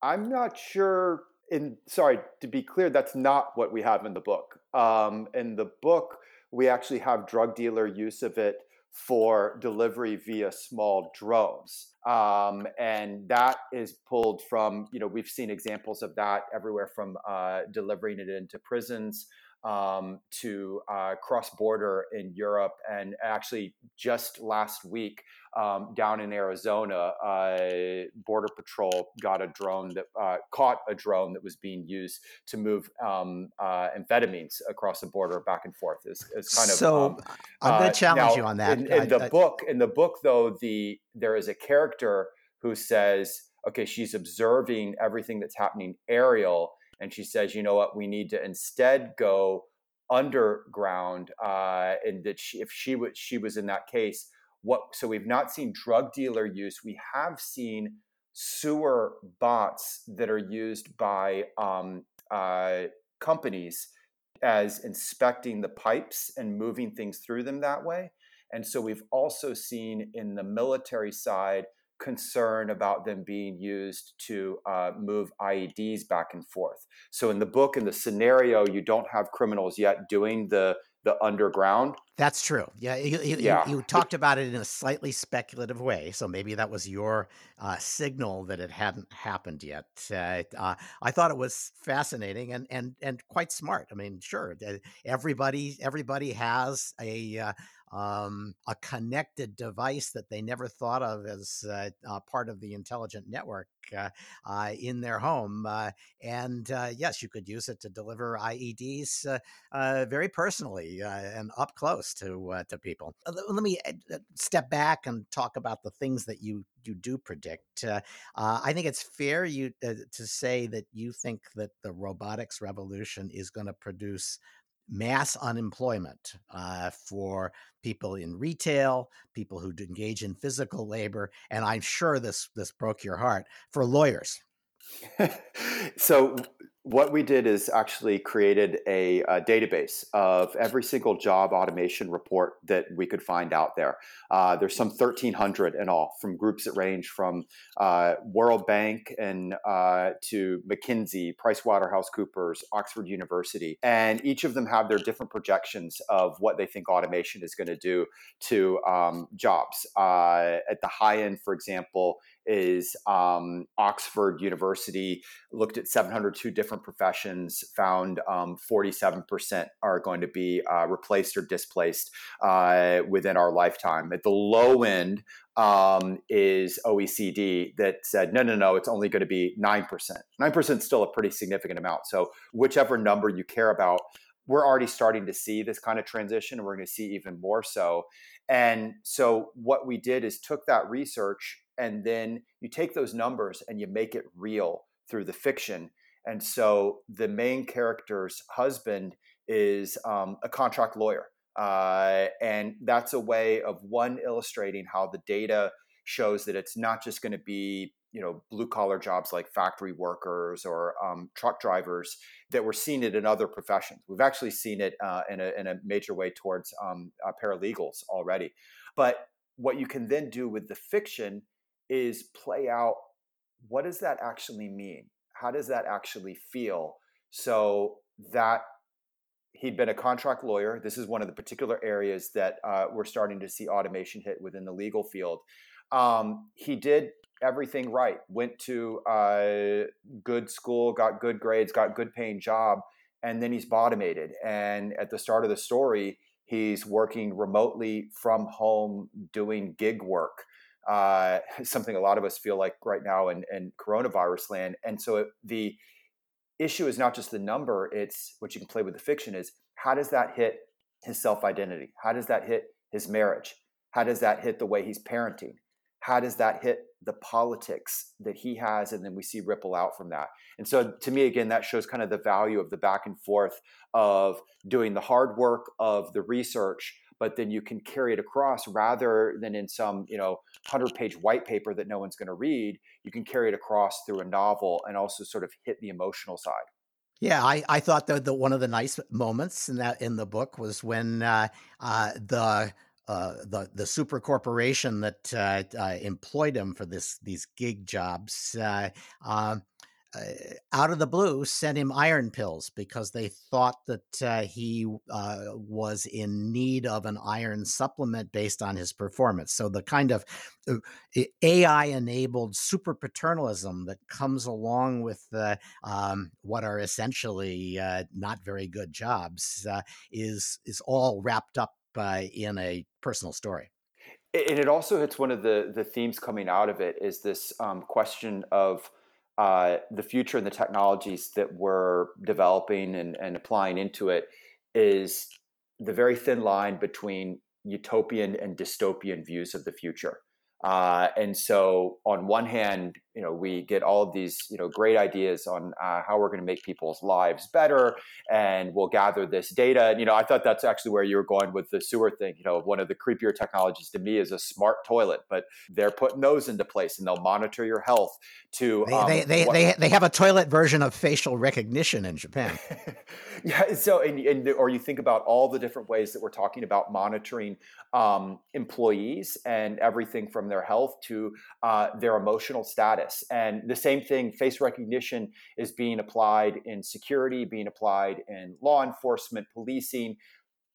A: I'm not sure. In sorry to be clear, that's not what we have in the book. Um, in the book, we actually have drug dealer use of it for delivery via small drones. Um, and that is pulled from, you know, we've seen examples of that everywhere from uh, delivering it into prisons um, to uh, cross border in Europe. And actually, just last week um, down in Arizona, uh, Border Patrol got a drone that uh, caught a drone that was being used to move um, uh, amphetamines across the border back and forth. Is kind of
B: so. Um, I'm going to uh, challenge now, you on that.
A: In, in I, the I, book, in the book, though, the there is a character who says, "Okay, she's observing everything that's happening aerial." And she says, you know what, we need to instead go underground. Uh, and that she, if she was she was in that case, what? So we've not seen drug dealer use. We have seen sewer bots that are used by um, uh, companies as inspecting the pipes and moving things through them that way. And so we've also seen in the military side concern about them being used to uh, move IEDs back and forth. So in the book, in the scenario, you don't have criminals yet doing the the underground.
B: That's true. Yeah, you, you, yeah. you, you talked about it in a slightly speculative way, so maybe that was your uh, signal that it hadn't happened yet. Uh, uh, I thought it was fascinating and and and quite smart. I mean, sure, everybody everybody has a uh, um, a connected device that they never thought of as uh, uh, part of the intelligent network uh, uh in their home. Uh, and uh, yes, you could use it to deliver IEDs very personally and up close to to people. Let me step back and talk about the things that you you do predict. I think it's fair you to say that you think that the robotics revolution is going to produce mass unemployment uh, for people in retail, people who engage in physical labor, and I'm sure this this broke your heart for lawyers. (laughs)
A: so what we did is actually created a, a, database of every single job automation report that we could find out there. Uh, there's some 1,300 in all, from groups that range from uh, World Bank and uh, to McKinsey, PricewaterhouseCoopers, Oxford University, and each of them have their different projections of what they think automation is going to do to um, jobs. Uh, at the high end, for example, is um, Oxford University looked at 702 different professions, found um, 47% are going to be uh, replaced or displaced uh, within our lifetime. At the low end um, is OECD that said, no, no, no, it's only going to be 9%. 9% is still a pretty significant amount. So, whichever number you care about, we're already starting to see this kind of transition. And we're going to see even more so. And so, what we did is took that research and then you take those numbers and you make it real through the fiction. And so the main character's husband is um, a contract lawyer. Uh, and that's a way of one illustrating how the data shows that it's not just going to be you know blue collar jobs like factory workers or um, truck drivers that we're seeing it in other professions. We've actually seen it uh, in, a, in, a, major way towards um, uh, paralegals already. But what you can then do with the fiction is play out what does that actually mean? How does that actually feel? So that he'd been a contract lawyer. This is one of the particular areas that uh, we're starting to see automation hit within the legal field. Um, he did everything right. Went to uh, good school, got good grades, got good paying job, and then he's bottomated. And at the start of the story, he's working remotely from home, doing gig work uh, (laughs) something a lot of us feel like right now in, in coronavirus land. And so it, the issue is not just the number, it's what you can play with the fiction is how does that hit his self identity? How does that hit his marriage? How does that hit the way he's parenting? How does that hit the politics that he has? And then we see ripple out from that. And so to me, again, that shows kind of the value of the back and forth of doing the hard work of the research but then you can carry it across rather than in some you know 100 page white paper that no one's going to read you can carry it across through a novel and also sort of hit the emotional side.
B: Yeah, I, I thought that the one of the nice moments in that in the book was when uh, uh, the uh, the the super corporation that uh, uh, employed him for this these gig jobs uh, um, out of the blue sent him iron pills because they thought that uh, he uh, was in need of an iron supplement based on his performance. So the kind of uh, AI enabled super paternalism that comes along with um, what are essentially uh, not very good jobs uh, is is all wrapped up in a personal story
A: and it also hits one of the the themes coming out of it is this um, question of uh, the future and the technologies that we're developing and, and applying into it is the very thin line between utopian and dystopian views of the future. Uh, and so, on one hand, you know we get all of these you know great ideas on uh, how we're going to make people's lives better and we'll gather this data and you know i thought that's actually where you were going with the sewer thing you know one of the creepier technologies to me is a smart toilet but they're putting those into place and they'll monitor your health to
B: they um, they, they, they, they, have a toilet version of facial recognition in japan (laughs)
A: yeah so and, and, or you think about all the different ways that we're talking about monitoring um, employees and everything from their health to uh, their emotional status. And the same thing, face recognition is being applied in security, being applied in law enforcement, policing.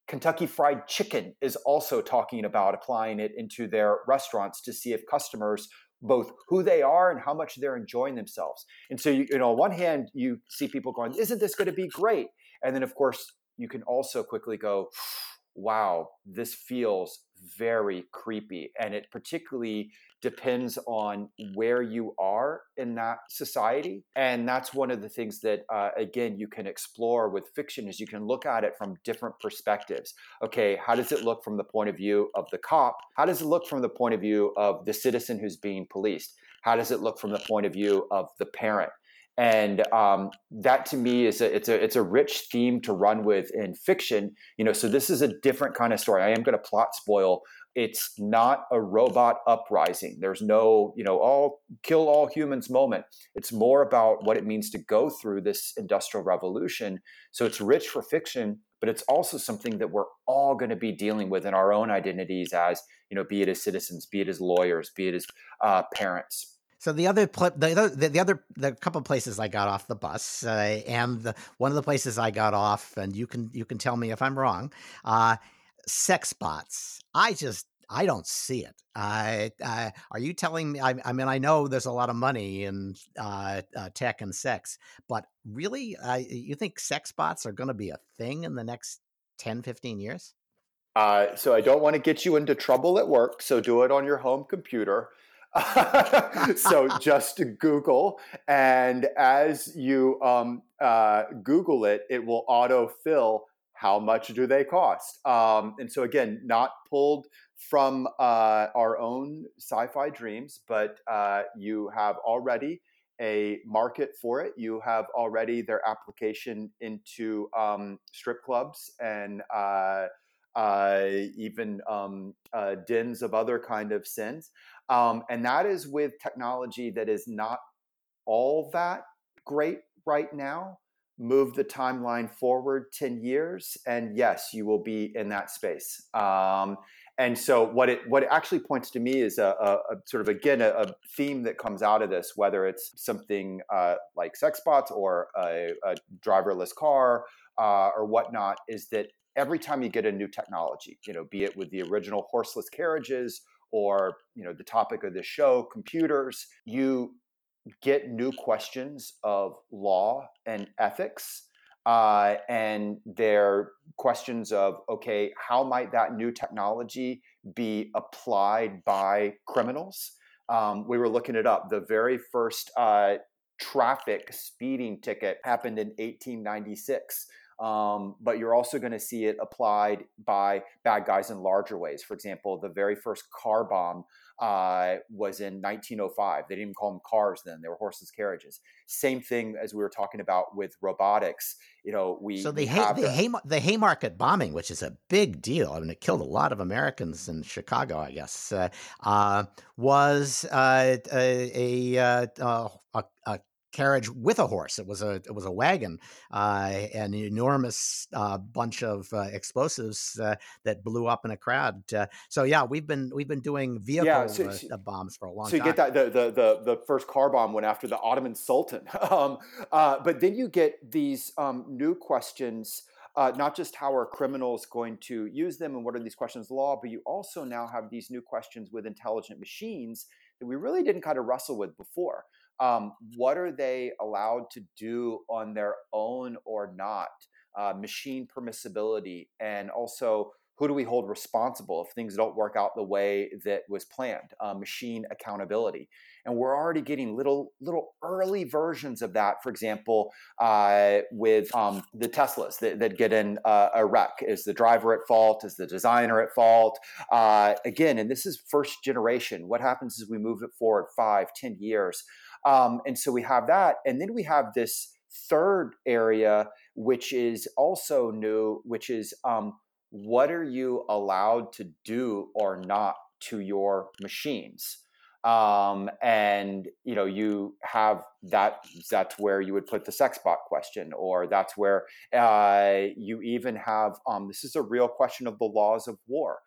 A: Kentucky Fried Chicken is also talking about applying it into their restaurants to see if customers both who they are and how much they're enjoying themselves. And so, you, you know, on one hand, you see people going, "Isn't this going to be great?" And then, of course, you can also quickly go, wow, this feels very creepy. And it particularly depends on where you are in that society. And that's one of the things that, uh, again, you can explore with fiction is you can look at it from different perspectives. Okay, how does it look from the point of view of the cop? How does it look from the point of view of the citizen who's being policed? How does it look from the point of view of the parent? and um, that to me is a it's a it's a rich theme to run with in fiction you know so this is a different kind of story i am going to plot spoil it's not a robot uprising. There's no you know all kill all humans moment. It's more about what it means to go through this industrial revolution. So it's rich for fiction but it's also something that we're all going to be dealing with in our own identities as you know be it as citizens be it as lawyers be it as uh, parents.
B: So the other pl- the other the, the other the couple places I got off the bus, uh, and the, one of the places I got off, and you can you can tell me if I'm wrong. Uh, sex bots. I just I don't see it. I, are you telling me? I, I, mean, I know there's a lot of money in uh, uh, tech and sex, but really, you think sex bots are going to be a thing in the next 10, 15 years?
A: Uh, so I don't want to get you into trouble at work. So do it on your home computer. (laughs) so (laughs) just Google, and as you um, uh, Google it, it will autofill how much do they cost. Um, and so again, not pulled from uh, our own sci-fi dreams, but uh, you have already a market for it. You have already their application into um, strip clubs and uh, uh, even um, uh, dens of other kind of sins. Um, and that is with technology that is not all that great right now. Move the timeline forward 10 years, and yes, you will be in that space. Um, and so, what it what it actually points to me is a, a, a sort of again a, a, theme that comes out of this, whether it's something uh, like sex bots or a, driverless car uh, or whatnot, is that every time you get a new technology, you know, be it with the original horseless carriages or, you know, the topic of the show, computers, you get new questions of law and ethics. Uh, and they're questions of okay, how might that new technology be applied by criminals? Um, we were looking it up. The very first uh, traffic speeding ticket happened in 1896. Um, but you're also going to see it applied by bad guys in larger ways. For example, the very first car bomb uh, was in 1905. They didn't even call them cars then; they were horses, carriages. Same thing as we were talking about with robotics. You know, we
B: so the hay, the, Hay, the Haymarket bombing, which is a big deal. I mean, it killed a lot of Americans in Chicago, I guess, uh, uh, was uh, a, a, uh, a, a carriage with a horse. It was a it was a wagon, uh, an enormous uh, bunch of uh, explosives uh, that blew up in a crowd. Uh, so yeah, we've been we've been doing vehicle yeah, so, uh, so, bombs for a long
A: so
B: time.
A: So you get that the, the the the first car bomb went after the Ottoman Sultan, (laughs) um, but then you get these um, new questions. not just how are criminals going to use them and what are these questions law, but you also now have these new questions with intelligent machines that we really didn't kind of wrestle with before um, what are they allowed to do on their own or not? Uh, machine permissibility and also who do we hold responsible if things don't work out the way that was planned? Uh, machine accountability. And we're already getting little little early versions of that for example uh, with um, the teslas that, that get in uh, a wreck. Is the driver at fault? Is the designer at fault? Uh, again and this is first generation. What happens as we move it forward five ten years Um, and so we have that, and then we have this third area, which is also new, which is um, what are you allowed to do or not to your machines? um, and you know you have that that's where you would put the sex bot question or that's where uh, you even have um, this is a real question of the laws of war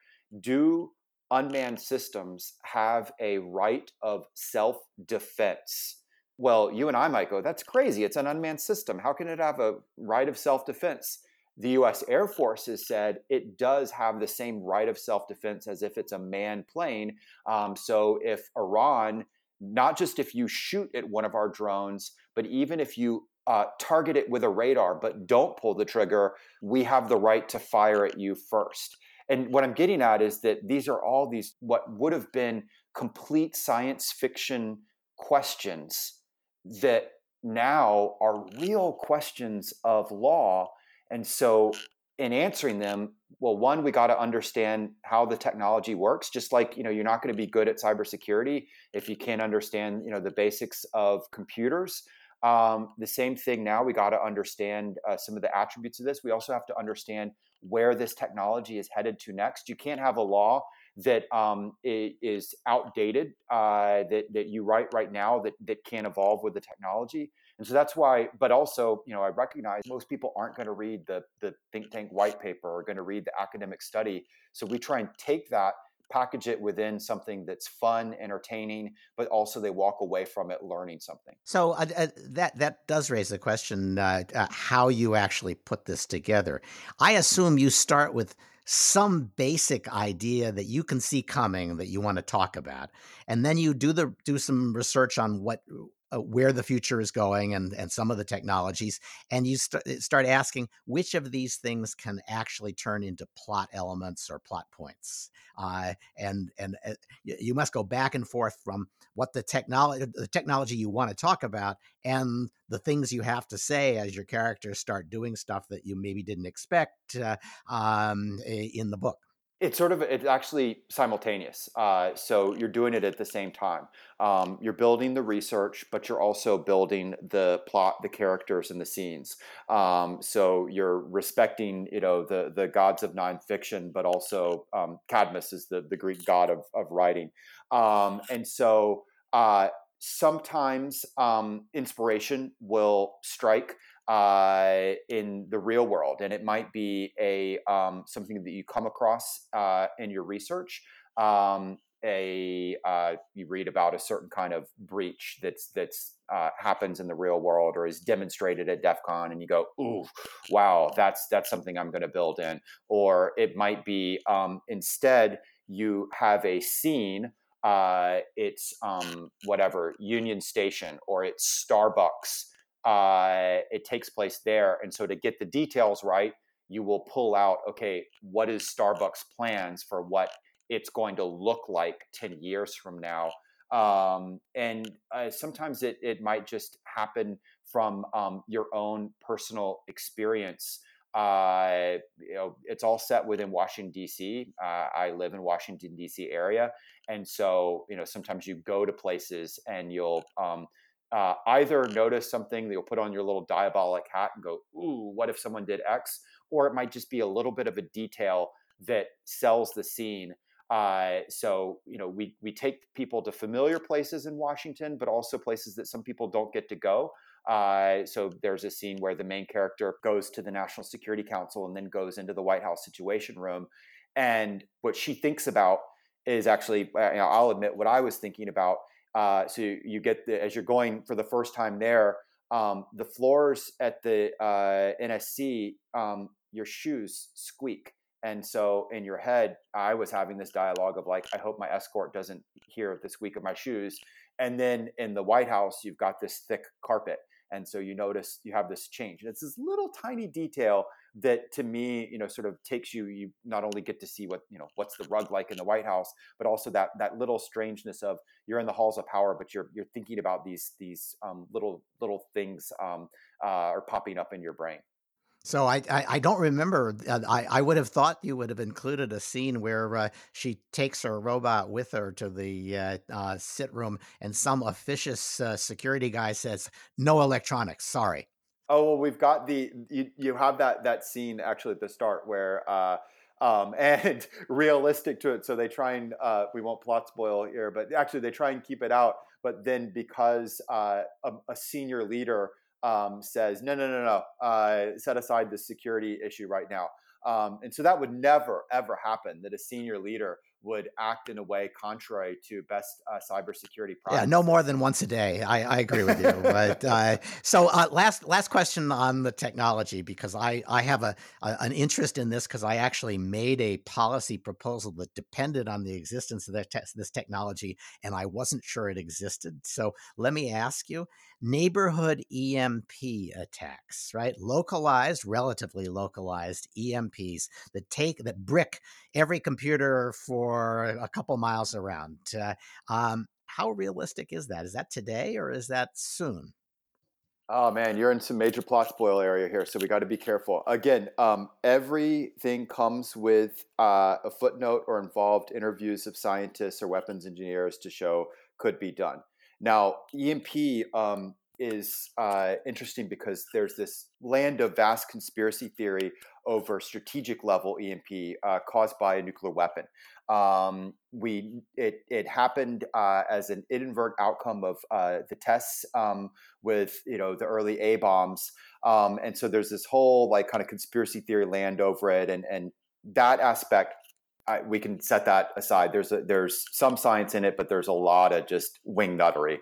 A: do unmanned systems have a right of self-defense well you and i might go that's crazy it's an unmanned system how can it have a right of self-defense the US Air Force has said it does have the same right of self defense as if it's a manned plane. Um, so if Iran, not just if you shoot at one of our drones, but even if you uh, target it with a radar but don't pull the trigger, we have the right to fire at you first. And what I'm getting at is that these are all these what would have been complete science fiction questions that now are real questions of law and so, in answering them, well, one, we got to understand how the technology works. Just like you know, you're not going to be good at cybersecurity if you can't understand you know the basics of computers. Um, the same thing now. We got to understand uh, some of the attributes of this. We also have to understand where this technology is headed to next. You can't have a law that um, is outdated uh, that that you write right now that that can't evolve with the technology. And so that's why, but also, you know, I recognize most people aren't going to read the, the think tank white paper or going to read the academic study. So we try and take that, package it within something that's fun, entertaining, but also they walk away from it learning something.
B: So uh, uh, that that does raise the question uh, uh, how you actually put this together. I assume you start with some basic idea that you can see coming that you want to talk about and then you do the do some research on what uh, where the future is going and, and some of the technologies. And you st- uh, start asking which of these things can actually turn into plot elements or plot points. Uh, and and uh, you must go back and forth from what the technology the technology you want to talk about and the things you have to say as your characters start doing stuff that you maybe didn't expect uh, um, in the book.
A: It's sort of it's actually simultaneous. Uh, so you're doing it at the same time. Um, you're building the research, but you're also building the plot, the characters, and the scenes. Um, so you're respecting, you know, the the gods of nonfiction, but also um, Cadmus is the the Greek god of of writing. Um, and so uh, sometimes um, inspiration will strike uh, in the real world, and it might be a um, something that you come across uh, in your research. Um, a uh, you read about a certain kind of breach that's that's uh, happens in the real world or is demonstrated at DEF CON, and you go, "Ooh, wow, that's that's something I'm going to build in." Or it might be um, instead you have a scene. Uh, it's um, whatever Union Station or it's Starbucks uh, it takes place there. And so to get the details right, you will pull out, okay, what is Starbucks' plans for what it's going to look like 10 years from now? Um, and uh, sometimes it, it might just happen from um, your own personal experience. Uh, you know, it's all set within Washington D.C. Uh, I live in Washington D.C. area, and so you know sometimes you go to places and you'll um, uh, either notice something that you'll put on your little diabolic hat and go, ooh, what if someone did X? Or it might just be a little bit of a detail that sells the scene. Uh, so, you know, we, we take people to familiar places in Washington, but also places that some people don't get to go. Uh, so there's a scene where the main character goes to the National Security Council and then goes into the White House Situation Room. And what she thinks about is actually, uh, I'll admit what I was thinking about uh, so you get the, as you're going for the first time there, um, the floors at the uh, NSC, um, your shoes squeak. And so in your head, I was having this dialogue of like, I hope my escort doesn't hear the squeak of my shoes. And then in the White House, you've got this thick carpet. And so you notice you have this change. And it's this little tiny detail that to me, you know, sort of takes you, you not only get to see what, you know, what's the rug like in the White House, but also that, that little strangeness of you're in the halls of power, but you're, you're thinking about these, these um, little, little things um, uh, are popping up in your brain.
B: So I, I, I don't remember. Uh, I, I would have thought you would have included a scene where uh, she takes her robot with her to the uh, uh sit room, and some officious uh, security guy says, "No electronics, sorry."
A: Oh well, we've got the you, you have that that scene actually at the start where uh, um, (laughs) and realistic to it. So they try and uh, we won't plot spoil here, but actually they try and keep it out. But then because uh, a, a, senior leader um, says no, no, no, no, uh, set aside the security issue right now. Um, and so that would never ever happen that a senior leader would act in a way contrary to best uh, cybersecurity practices.
B: Yeah, no more than once a day. I, I agree with you. but uh, so uh, last last question on the technology because I I have a, a an interest in this because I actually made a policy proposal that depended on the existence of that te- this technology and I wasn't sure it existed. So let me ask you: neighborhood EMP attacks, right? Localized, relatively localized EMPs that take that brick every computer for a couple miles around. Uh, um, how realistic is that? Is that today or is that soon?
A: Oh man, you're in some major plot spoil area here, so we got to be careful. Again, um, everything comes with uh, a footnote or involved interviews of scientists or weapons engineers to show could be done. Now, EMP um, is uh, interesting because there's this land of vast conspiracy theory over strategic level EMP uh, caused by a nuclear weapon. Um, we it it happened uh, as an inadvertent outcome of uh, the tests um, with you know the early A bombs, um, and so there's this whole like kind of conspiracy theory land over it, and and that aspect. I, we can set that aside. There's a, there's some science in it, but there's a lot of just wing nuttery.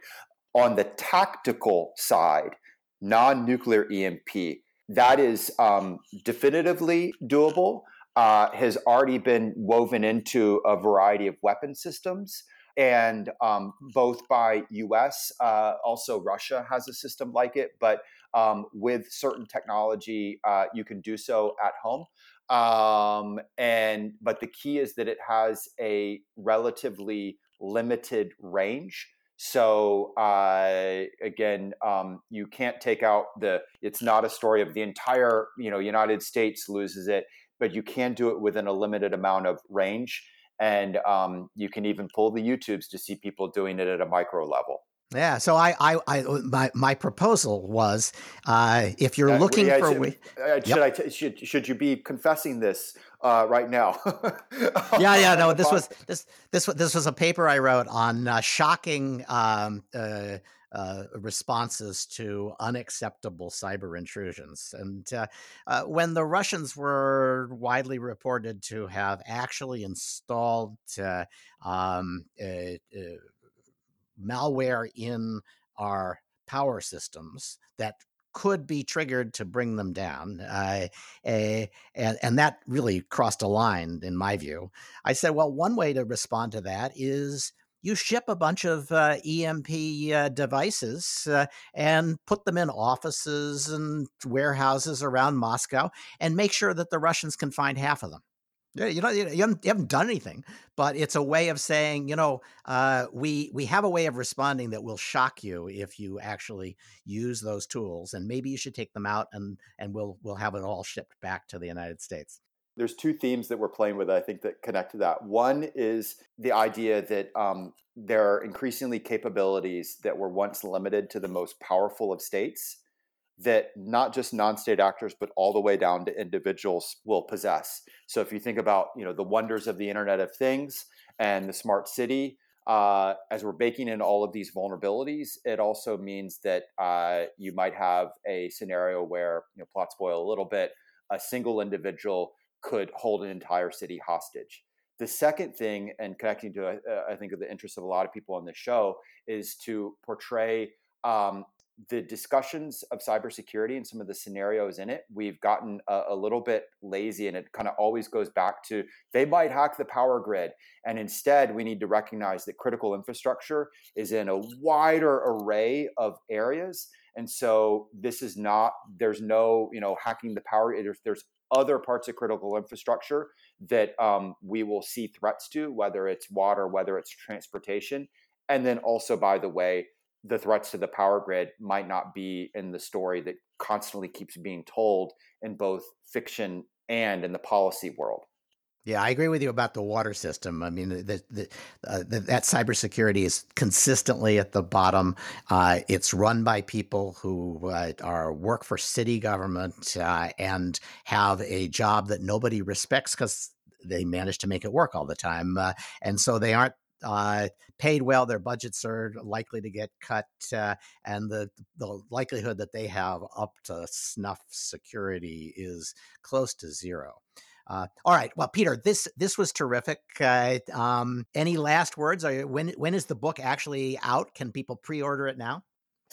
A: On the tactical side, non-nuclear EMP, that is um, definitively doable. Uh, has already been woven into a variety of weapon systems, and um, both by U.S. Uh, also Russia has a system like it, but um, with certain technology, uh, you can do so at home. Um, and but the key is that it has a relatively limited range. So uh, again, um, you can't take out the. It's not a story of the entire you know United States loses it, but you can do it within a limited amount of range, and um, you can even pull the YouTubes to see people doing it at a micro level.
B: Yeah. So I, I, I my my proposal was, uh, if you're uh, looking yeah, for,
A: should, uh, should I t- should should you be confessing this uh, right now? (laughs)
B: yeah, yeah. No, this was this this this was a paper I wrote on uh, shocking um, uh, responses to unacceptable cyber intrusions, and when the Russians were widely reported to have actually installed. Um, malware in our power systems that could be triggered to bring them down. Uh, uh, and, and that really crossed a line, in my view. I said, well, one way to respond to that is you ship a bunch of uh, EMP uh, devices uh, and put them in offices and warehouses around Moscow and make sure that the Russians can find half of them. Yeah, you know, you haven't, you haven't done anything, but it's a way of saying, you know, uh, we we have a way of responding that will shock you if you actually use those tools, and maybe you should take them out, and and we'll we'll have it all shipped back to the United States.
A: There's two themes that we're playing with, I think, that connect to that. One is the idea that um, there are increasingly capabilities that were once limited to the most powerful of states that not just non-state actors but all the way down to individuals will possess. So if you think about you know the wonders of the internet of things and the smart city uh, as we're baking in all of these vulnerabilities it also means that uh, you might have a scenario where you know plot spoil a little bit a single individual could hold an entire city hostage. The second thing and connecting to uh, i think of the interest of a lot of people on this show is to portray um, the discussions of cybersecurity and some of the scenarios in it, we've gotten a, a little bit lazy, and it kind of always goes back to they might hack the power grid. And instead, we need to recognize that critical infrastructure is in a wider array of areas. And so, this is not, there's no, you know, hacking the power. There's, there's other parts of critical infrastructure that um, we will see threats to, whether it's water, whether it's transportation. And then also, by the way, the threats to the power grid might not be in the story that constantly keeps being told in both fiction and in the policy world.
B: Yeah, I agree with you about the water system. I mean, the, the, uh, the, that cybersecurity is consistently at the bottom. Uh, it's run by people who uh, are work for city government uh, and have a job that nobody respects because they manage to make it work all the time, uh, and so they aren't uh, paid well. Their budgets are likely to get cut, uh, and the the likelihood that they have up to snuff security is close to zero. Uh, all right. Well, Peter, this this was terrific. Uh, um, any last words? Are, when when is the book actually out? Can people pre-order it now?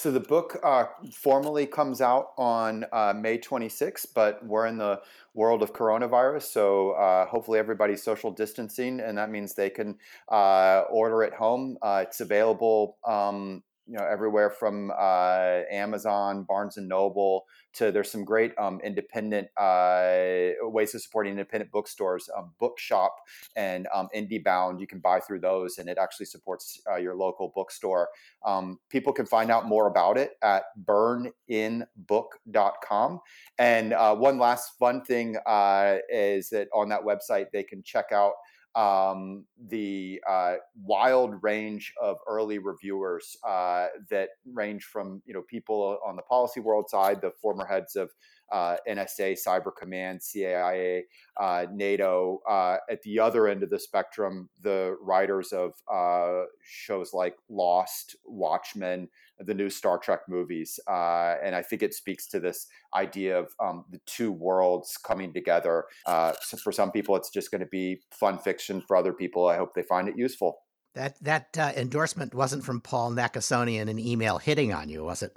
A: So the book uh, formally comes out on uh, May 26th, but we're in the world of coronavirus, so uh, hopefully everybody's social distancing, and that means they can uh, order it home. Uh, it's available um, you know everywhere from uh, Amazon, Barnes and Noble to there's some great um, independent uh, ways of supporting independent bookstores, um, Bookshop and um, IndieBound. You can buy through those, and it actually supports uh, your local bookstore. Um, people can find out more about it at burninbook.com. And uh, one last fun thing uh, is that on that website they can check out um, the uh, wild range of early reviewers uh, that range from you know people on the policy world side, the former heads of uh, NSA, Cyber Command, CIA, uh, NATO. Uh, at the other end of the spectrum, the writers of uh, shows like Lost, Watchmen, the new Star Trek movies. Uh, and I think it speaks to this idea of um, the two worlds coming together. Uh, so for some people, it's just going to be fun fiction. For other people, I hope they find it useful.
B: That that endorsement wasn't from Paul Nakasone in an email hitting on you, was it?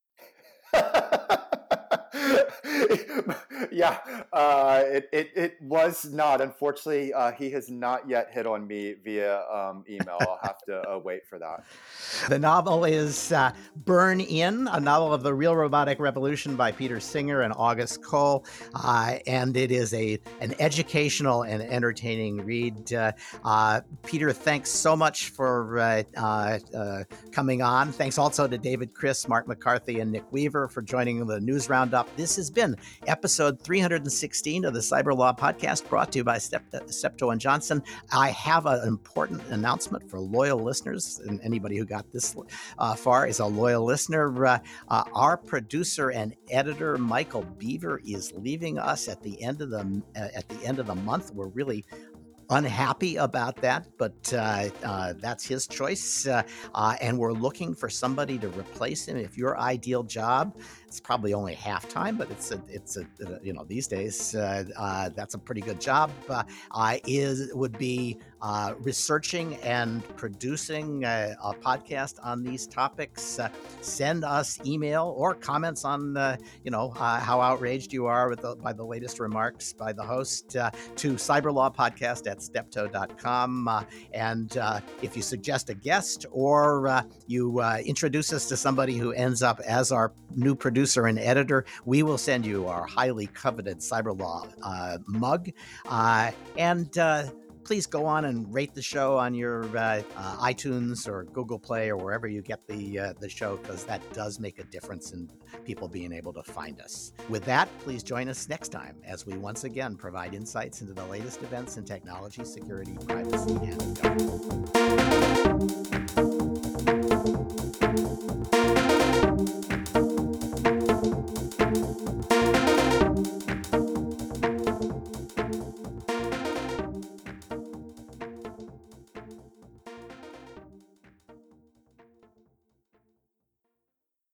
B: (laughs) (laughs)
A: yeah, uh, it, it, it was not. Unfortunately, uh, he has not yet hit on me via um, email. I'll have to uh, wait for that.
B: The novel is uh, Burn In, a novel of the real robotic revolution by Peter Singer and August Cole, uh, and it is a an educational and entertaining read. Uh, Peter, thanks so much for coming on. Thanks also to David Kris, Mark MacCarthy, and Nick Weaver for joining the news roundup. This has been episode 316 of the Cyber Law Podcast, brought to you by Steptoe and Johnson. I have an important announcement for loyal listeners, and anybody who got this uh, far is a loyal listener. Uh, uh, our producer and editor Michael Beaver is leaving us at the end of the uh, at the end of the month. We're really unhappy about that, but uh, uh, that's his choice. Uh, uh and we're looking for somebody to replace him. If your ideal job it's probably only half time, but it's a, it's a, uh, you know, these days, uh, uh, that's a pretty good job. Uh, is would be uh, researching and producing a, a, podcast on these topics. Uh, send us email or comments on, you know, how outraged you are the, by the latest remarks by the host to cyberlawpodcast at steptoe.com. and if you suggest a guest or you introduce us to somebody who ends up as our new producer producer and editor, we will send you our highly coveted CyberLaw uh, mug. Uh, and uh, please go on and rate the show on your uh, uh, iTunes or Google Play or wherever you get the uh, the show because that does make a difference in people being able to find us. With that, please join us next time as we once again provide insights into the latest events in technology, security, privacy, and government.